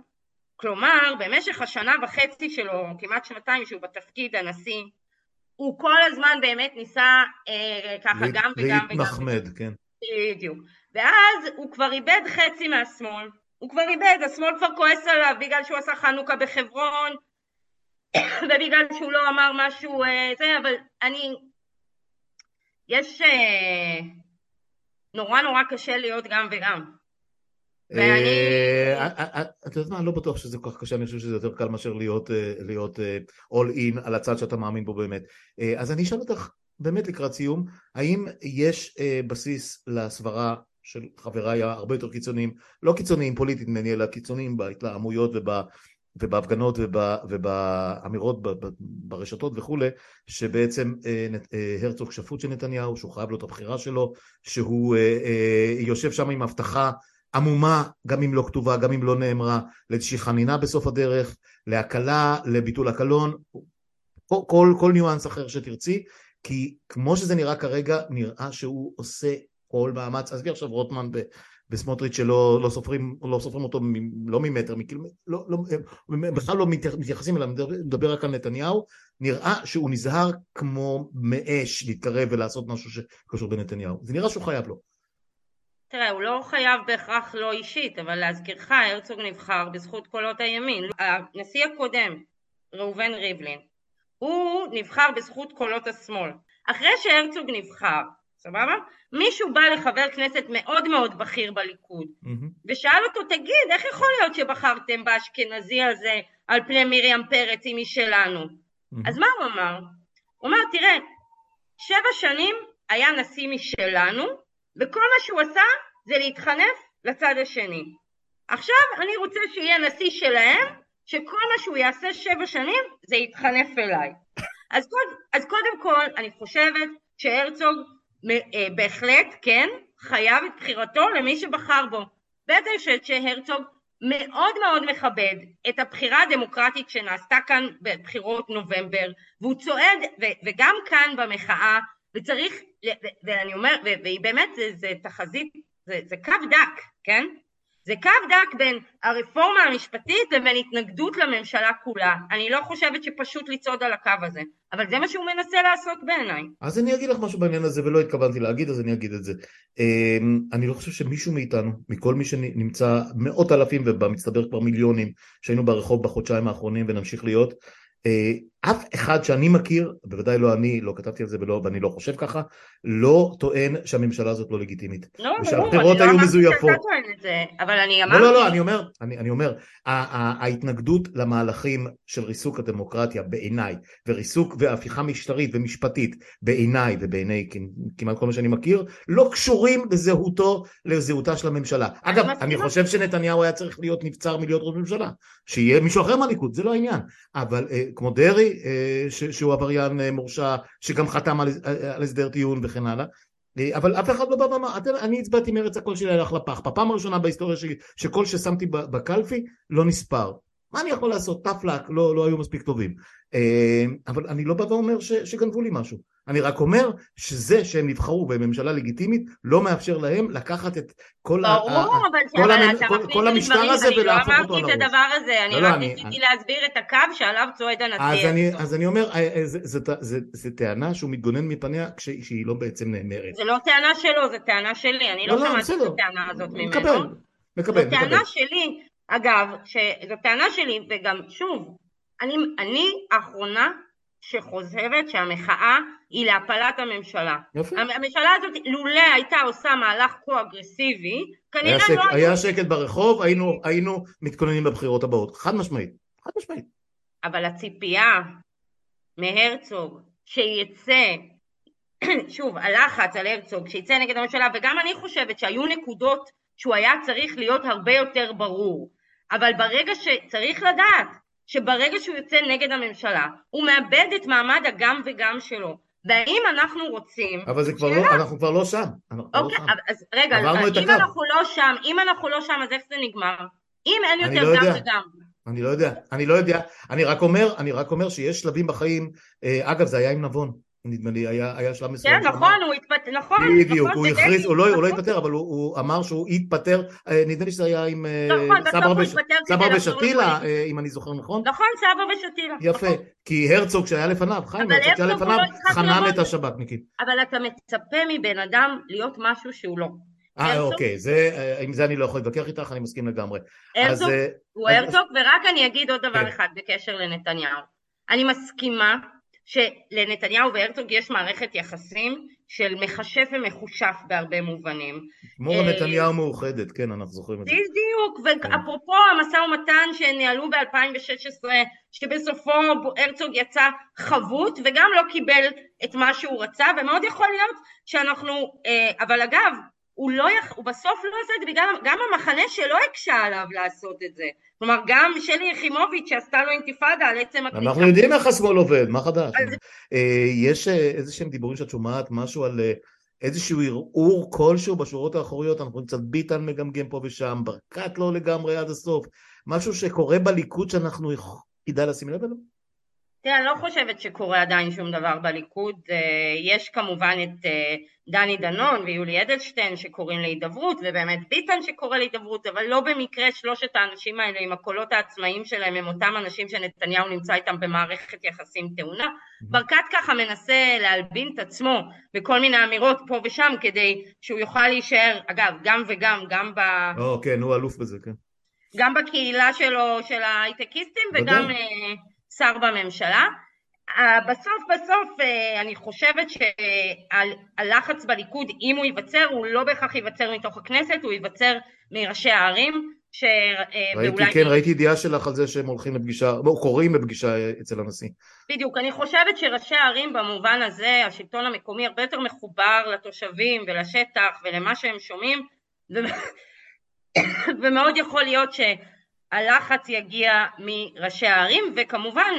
כלומר, במשך השנה וחצי שלו, כמעט שנתיים שהוא בתפקיד הנשיא, הוא כל הזמן באמת ניסה אה, ככה גם וגם וגם. להתנחמד, כן. בדיוק. ואז הוא כבר איבד חצי מהשמאל, הוא כבר איבד, השמאל כבר כועס עליו בגלל שהוא עשה חנוכה בחברון, ובגלל שהוא לא אמר משהו אה, זה, אבל אני... יש... אה, נורא נורא קשה להיות גם וגם. ואני... אה, אה, אה, את יודעת מה, אני לא בטוח שזה כל כך קשה, אני חושב שזה יותר קל מאשר להיות all in על הצד שאתה מאמין בו באמת. אז אני אשאל אותך באמת לקראת סיום, האם יש בסיס לסברה של חבריי הרבה יותר קיצוניים, לא קיצוניים פוליטית ממני, אלא קיצוניים בהתלהמויות וב... ובהפגנות ובאמירות ברשתות וכולי, שבעצם אה, אה, הרצוג שפוט של נתניהו, שהוא חייב לו את הבחירה שלו, שהוא אה, יושב שם עם הבטחה עמומה, גם אם לא כתובה, גם אם לא נאמרה, לאיזושהי חנינה בסוף הדרך, להקלה, לביטול הקלון, כל, כל ניואנס אחר שתרצי, כי כמו שזה נראה כרגע, נראה שהוא עושה כל מאמץ, עזבי עכשיו רוטמן וסמוטריץ' שלא לא סופרים, לא סופרים אותו מ, לא ממטר, מקילומטר, לא, לא, בכלל לא מתייחסים אליו, מדבר רק על נתניהו, נראה שהוא נזהר כמו מאש להתקרב ולעשות משהו שקשור בנתניהו. זה נראה שהוא חייב לו. תראה, הוא לא חייב בהכרח לא אישית, אבל להזכירך, הרצוג נבחר בזכות קולות הימין. הנשיא הקודם, ראובן ריבלין, הוא נבחר בזכות קולות השמאל. אחרי שהרצוג נבחר, סבבה? מישהו בא לחבר כנסת מאוד מאוד בכיר בליכוד mm-hmm. ושאל אותו, תגיד, איך יכול להיות שבחרתם באשכנזי הזה על פני מרים פרץ, אם היא שלנו? Mm-hmm. אז מה הוא אמר? הוא אמר, תראה, שבע שנים היה נשיא משלנו, וכל מה שהוא עשה זה להתחנף לצד השני. עכשיו אני רוצה שיהיה נשיא שלהם, שכל מה שהוא יעשה שבע שנים זה יתחנף אליי. אז, קוד, אז קודם כל, אני חושבת שהרצוג אה, בהחלט, כן, חייב את בחירתו למי שבחר בו. ואני חושבת שהרצוג מאוד מאוד מכבד את הבחירה הדמוקרטית שנעשתה כאן בבחירות נובמבר, והוא צועד, ו- וגם כאן במחאה, וצריך, ואני אומרת, והיא באמת, זה, זה תחזית, זה, זה קו דק, כן? זה קו דק בין הרפורמה המשפטית לבין התנגדות לממשלה כולה. אני לא חושבת שפשוט לצעוד על הקו הזה, אבל זה מה שהוא מנסה לעשות בעיניי. אז אני אגיד לך משהו בעניין הזה ולא התכוונתי להגיד, אז אני אגיד את זה. אמ, אני לא חושב שמישהו מאיתנו, מכל מי שנמצא מאות אלפים ובמצטבר כבר מיליונים שהיינו ברחוב בחודשיים האחרונים ונמשיך להיות, אף אחד שאני מכיר, בוודאי לא אני, לא כתבתי על זה ולא, ואני לא חושב ככה, לא טוען שהממשלה הזאת לא לגיטימית. לא, ברור, אני לא אמרתי. שאתה טוען את זה, אבל אני לא, אמרתי... לא, לא, אני אומר, אני, אני אומר, ההתנגדות למהלכים של ריסוק הדמוקרטיה בעיניי, וריסוק והפיכה משטרית ומשפטית בעיניי ובעיני כמעט כל מה שאני מכיר, לא קשורים לזהותו, לזהותה של הממשלה. אגב. אני חושב שנתניהו היה צריך להיות נבצר מלהיות ראש ממשלה, שיהיה מישהו אחר מהליכוד, זה לא העניין. אבל אה, כמו דרעי, אה, שהוא עבריין אה, מורשע, שגם חתם על, על הסדר טיעון וכן הלאה, אה, אבל אף אחד לא בא ואמר, "אתם- אני הצבעתי מרץ הקול שלי הלך לפח, בפעם הראשונה בהיסטוריה שלי שקול ששמתי בקלפי לא נספר. מה אני יכול לעשות? טפלק, לא, לא היו מספיק טובים. אה, אבל אני לא בא ואומר ש, שגנבו לי משהו. אני רק אומר שזה שהם נבחרו בממשלה לגיטימית לא מאפשר להם לקחת את כל ברור, אבל כל אבל המנ- כל- כל המשטר דברים, הזה אני לא ולהפוך אותו אמרתי על את הראש. הדבר הזה, אני לא, לא, רק אני- ניסיתי אני- להסביר את הקו שעליו צועד אז הנשיא. אני, הרצוג. אז אני אומר, אה, אה, זה טענה שהוא מתגונן מפניה כשהיא שהיא לא בעצם נאמרת. זה לא טענה שלו, זו טענה שלי, אני לא לא, לא, שמעתי את. הטענה הזאת ממנו. מקבל, מקבל, זו. טענה שלי, אגב, זו טענה שלי, וגם שוב, אני, אני האחרונה שחושבת שהמחאה היא להפלת הממשלה. יפה. הממשלה הזאת, לולא הייתה עושה מהלך כה אגרסיבי, היה, כנראה שק, לא. היה שקט ברחוב, היינו, היינו מתכוננים לבחירות הבאות. חד משמעית. חד משמעית. אבל הציפייה מהרצוג שיצא, שוב, הלחץ על הרצוג שיצא נגד הממשלה, וגם אני חושבת שהיו נקודות שהוא היה צריך להיות הרבה יותר ברור, אבל ברגע שצריך לדעת שברגע שהוא יוצא נגד הממשלה, הוא מאבד את מעמד הגם וגם שלו. והאם אנחנו רוצים... אבל זה כבר. לא, אנחנו כבר לא שם. לא אוקיי. אבל- אז רגע, את אם. אנחנו לא שם, אם אנחנו לא שם, אז איך זה נגמר? אם אין יותר לא גם יודע. וגם. אני לא יודע, אני לא יודע. אני רק אומר, אני רק אומר שיש שלבים בחיים, אה, אגב זה היה עם נבון, נדמה לי, היה, היה שלב מסוים. כן, נכון, הוא התפטר, נכון, בדיוק, הוא הכריז, הוא לא, הוא לא נכון. התפטר, אבל הוא, אמר שהוא יתפטר, אה, נדמה לי שזה היה עם אה, נכון, סבא התפטר לחזור ושתילה. אה, אם אני זוכר נכון. נכון, סבא ושתילה. יפה, נכון. כי הרצוג שהיה לפניו, חיים הרצוג שהיה לפניו, לא חנן. את השב"כניקים. אבל אתה מצפה מבן אדם להיות משהו שהוא לא. אה? אוקיי, זה, עם זה אני לא יכול להתווכח איתך, אני מסכים לגמרי. הרצוג הוא הרצוג, ורק אני אגיד עוד דבר כן. אחד בקשר לנתניהו. אני מסכימה שלנתניהו והרצוג יש מערכת יחסים של מכשף ומחושף בהרבה מובנים. כמו אה, נתניהו מאוחדת, כן, אנחנו זוכרים את זה. בדיוק, כן. ואפרופו המשא ומתן שניהלו ב-2016, שבסופו הרצוג יצא חבוט וגם לא קיבל את מה שהוא רצה, ומאוד יכול להיות שאנחנו, אה, אבל אגב, הוא, לא יכ... הוא בסוף לא עשה את זה בגלל, גם המחנה שלו הקשה עליו לעשות את זה. כלומר, גם שלי יחימוביץ' שעשתה לו אינתיפאדה על עצם הכניסה. אנחנו יודעים איך השמאל עובד, מה חדש? אז- אה, יש אה, איזה שהם דיבורים שאת שומעת, משהו על אה, איזשהו ערעור כלשהו בשורות האחוריות, אנחנו רואים קצת ביטן מגמגם פה ושם, ברקת לא לגמרי עד הסוף, משהו שקורה בליכוד שאנחנו כדאי לשים לב אליו? תראה, אני לא חושבת שקורה עדיין שום דבר בליכוד. אה, יש כמובן את אה, דני דנון ויולי אדלשטיין שקוראים להידברות, ובאמת ביטן שקורא להידברות, אבל לא במקרה שלושת האנשים האלה עם הקולות העצמאיים שלהם הם אותם אנשים שנתניהו נמצא איתם במערכת יחסים טעונה. ברקת ככה מנסה להלבין את עצמו בכל מיני אמירות פה ושם כדי שהוא יוכל להישאר, אגב, גם וגם, גם ב... או, כן, הוא אלוף בזה, כן. גם בקהילה שלו, של ההייטקיסטים, וגם שר בממשלה. אה, בסוף בסוף אה, אני חושבת שהלחץ בליכוד, אם הוא ייווצר, הוא לא בהכרח ייווצר מתוך הכנסת, הוא ייווצר מראשי הערים, ש... אה, ראיתי, ואולי... כן, ראיתי ידיעה שלך על זה שהם הולכים לפגישה, או קוראים לפגישה אצל הנשיא. בדיוק, אני חושבת שראשי הערים במובן הזה, השלטון המקומי הרבה יותר מחובר לתושבים ולשטח ולמה שהם שומעים, ו... ומאוד יכול להיות שהלחץ יגיע מראשי הערים, וכמובן,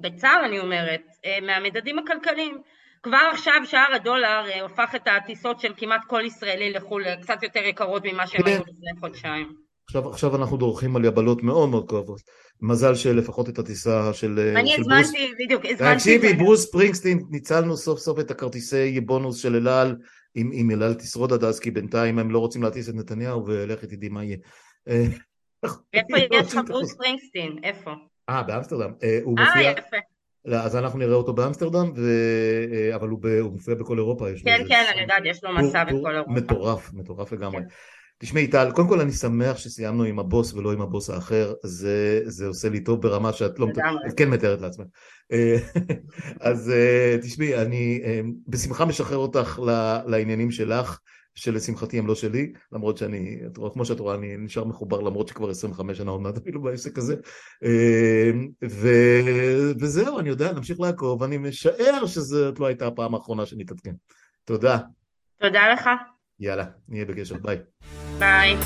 בצער אני אומרת, אה, מהמדדים הכלכליים. כבר עכשיו שער הדולר אה, הפך את הטיסות של כמעט כל ישראלי לחו"ל קצת יותר יקרות ממה שהם כן. היו לפני חודשיים. עכשיו, עכשיו אנחנו דורכים על יבלות מאוד מאוד כואבות. מזל שלפחות את הטיסה של, אה, אני של ברוס... הזמנתי, בדיוק, הזמנתי... תקשיבי. ברוס ספרינגסטין, ניצלנו סוף סוף את הכרטיסי בונוס של אל על, אם אם אל על תשרוד עד אז, כי בינתיים הם לא רוצים להטיס את נתניהו, ולך תדעי מה יהיה. איפה יש לך ברוס. ספרינגסטין? איפה? אה, באמסטרדם. אה, אה, יפה. לא, אז אנחנו נראה אותו באמסטרדם, ו... אה, אבל הוא, ב... הוא מופיע בכל אירופה. כן, כן, אני יודעת, יש לו מסע בכל אירופה. מטורף, מטורף לגמרי. כן. תשמעי טל, קודם כל אני שמח שסיימנו עם הבוס ולא עם הבוס האחר, זה, זה עושה לי טוב ברמה שאת לא את כן מתארת לעצמך. אה, אז תשמעי, אני בשמחה משחרר אותך לעניינים שלך, שלשמחתי הם לא שלי, למרות שאני, את רואה, כמו שאת רואה, אני נשאר מחובר למרות שכבר 25 שנה עוד מעט אפילו בעסק הזה. ו, וזהו, אני יודע, נמשיך לעקוב, אני משער שזאת לא הייתה הפעם האחרונה שנתעדכן. תודה. תודה לך. יאללה, נהיה בקשר, ביי. ביי.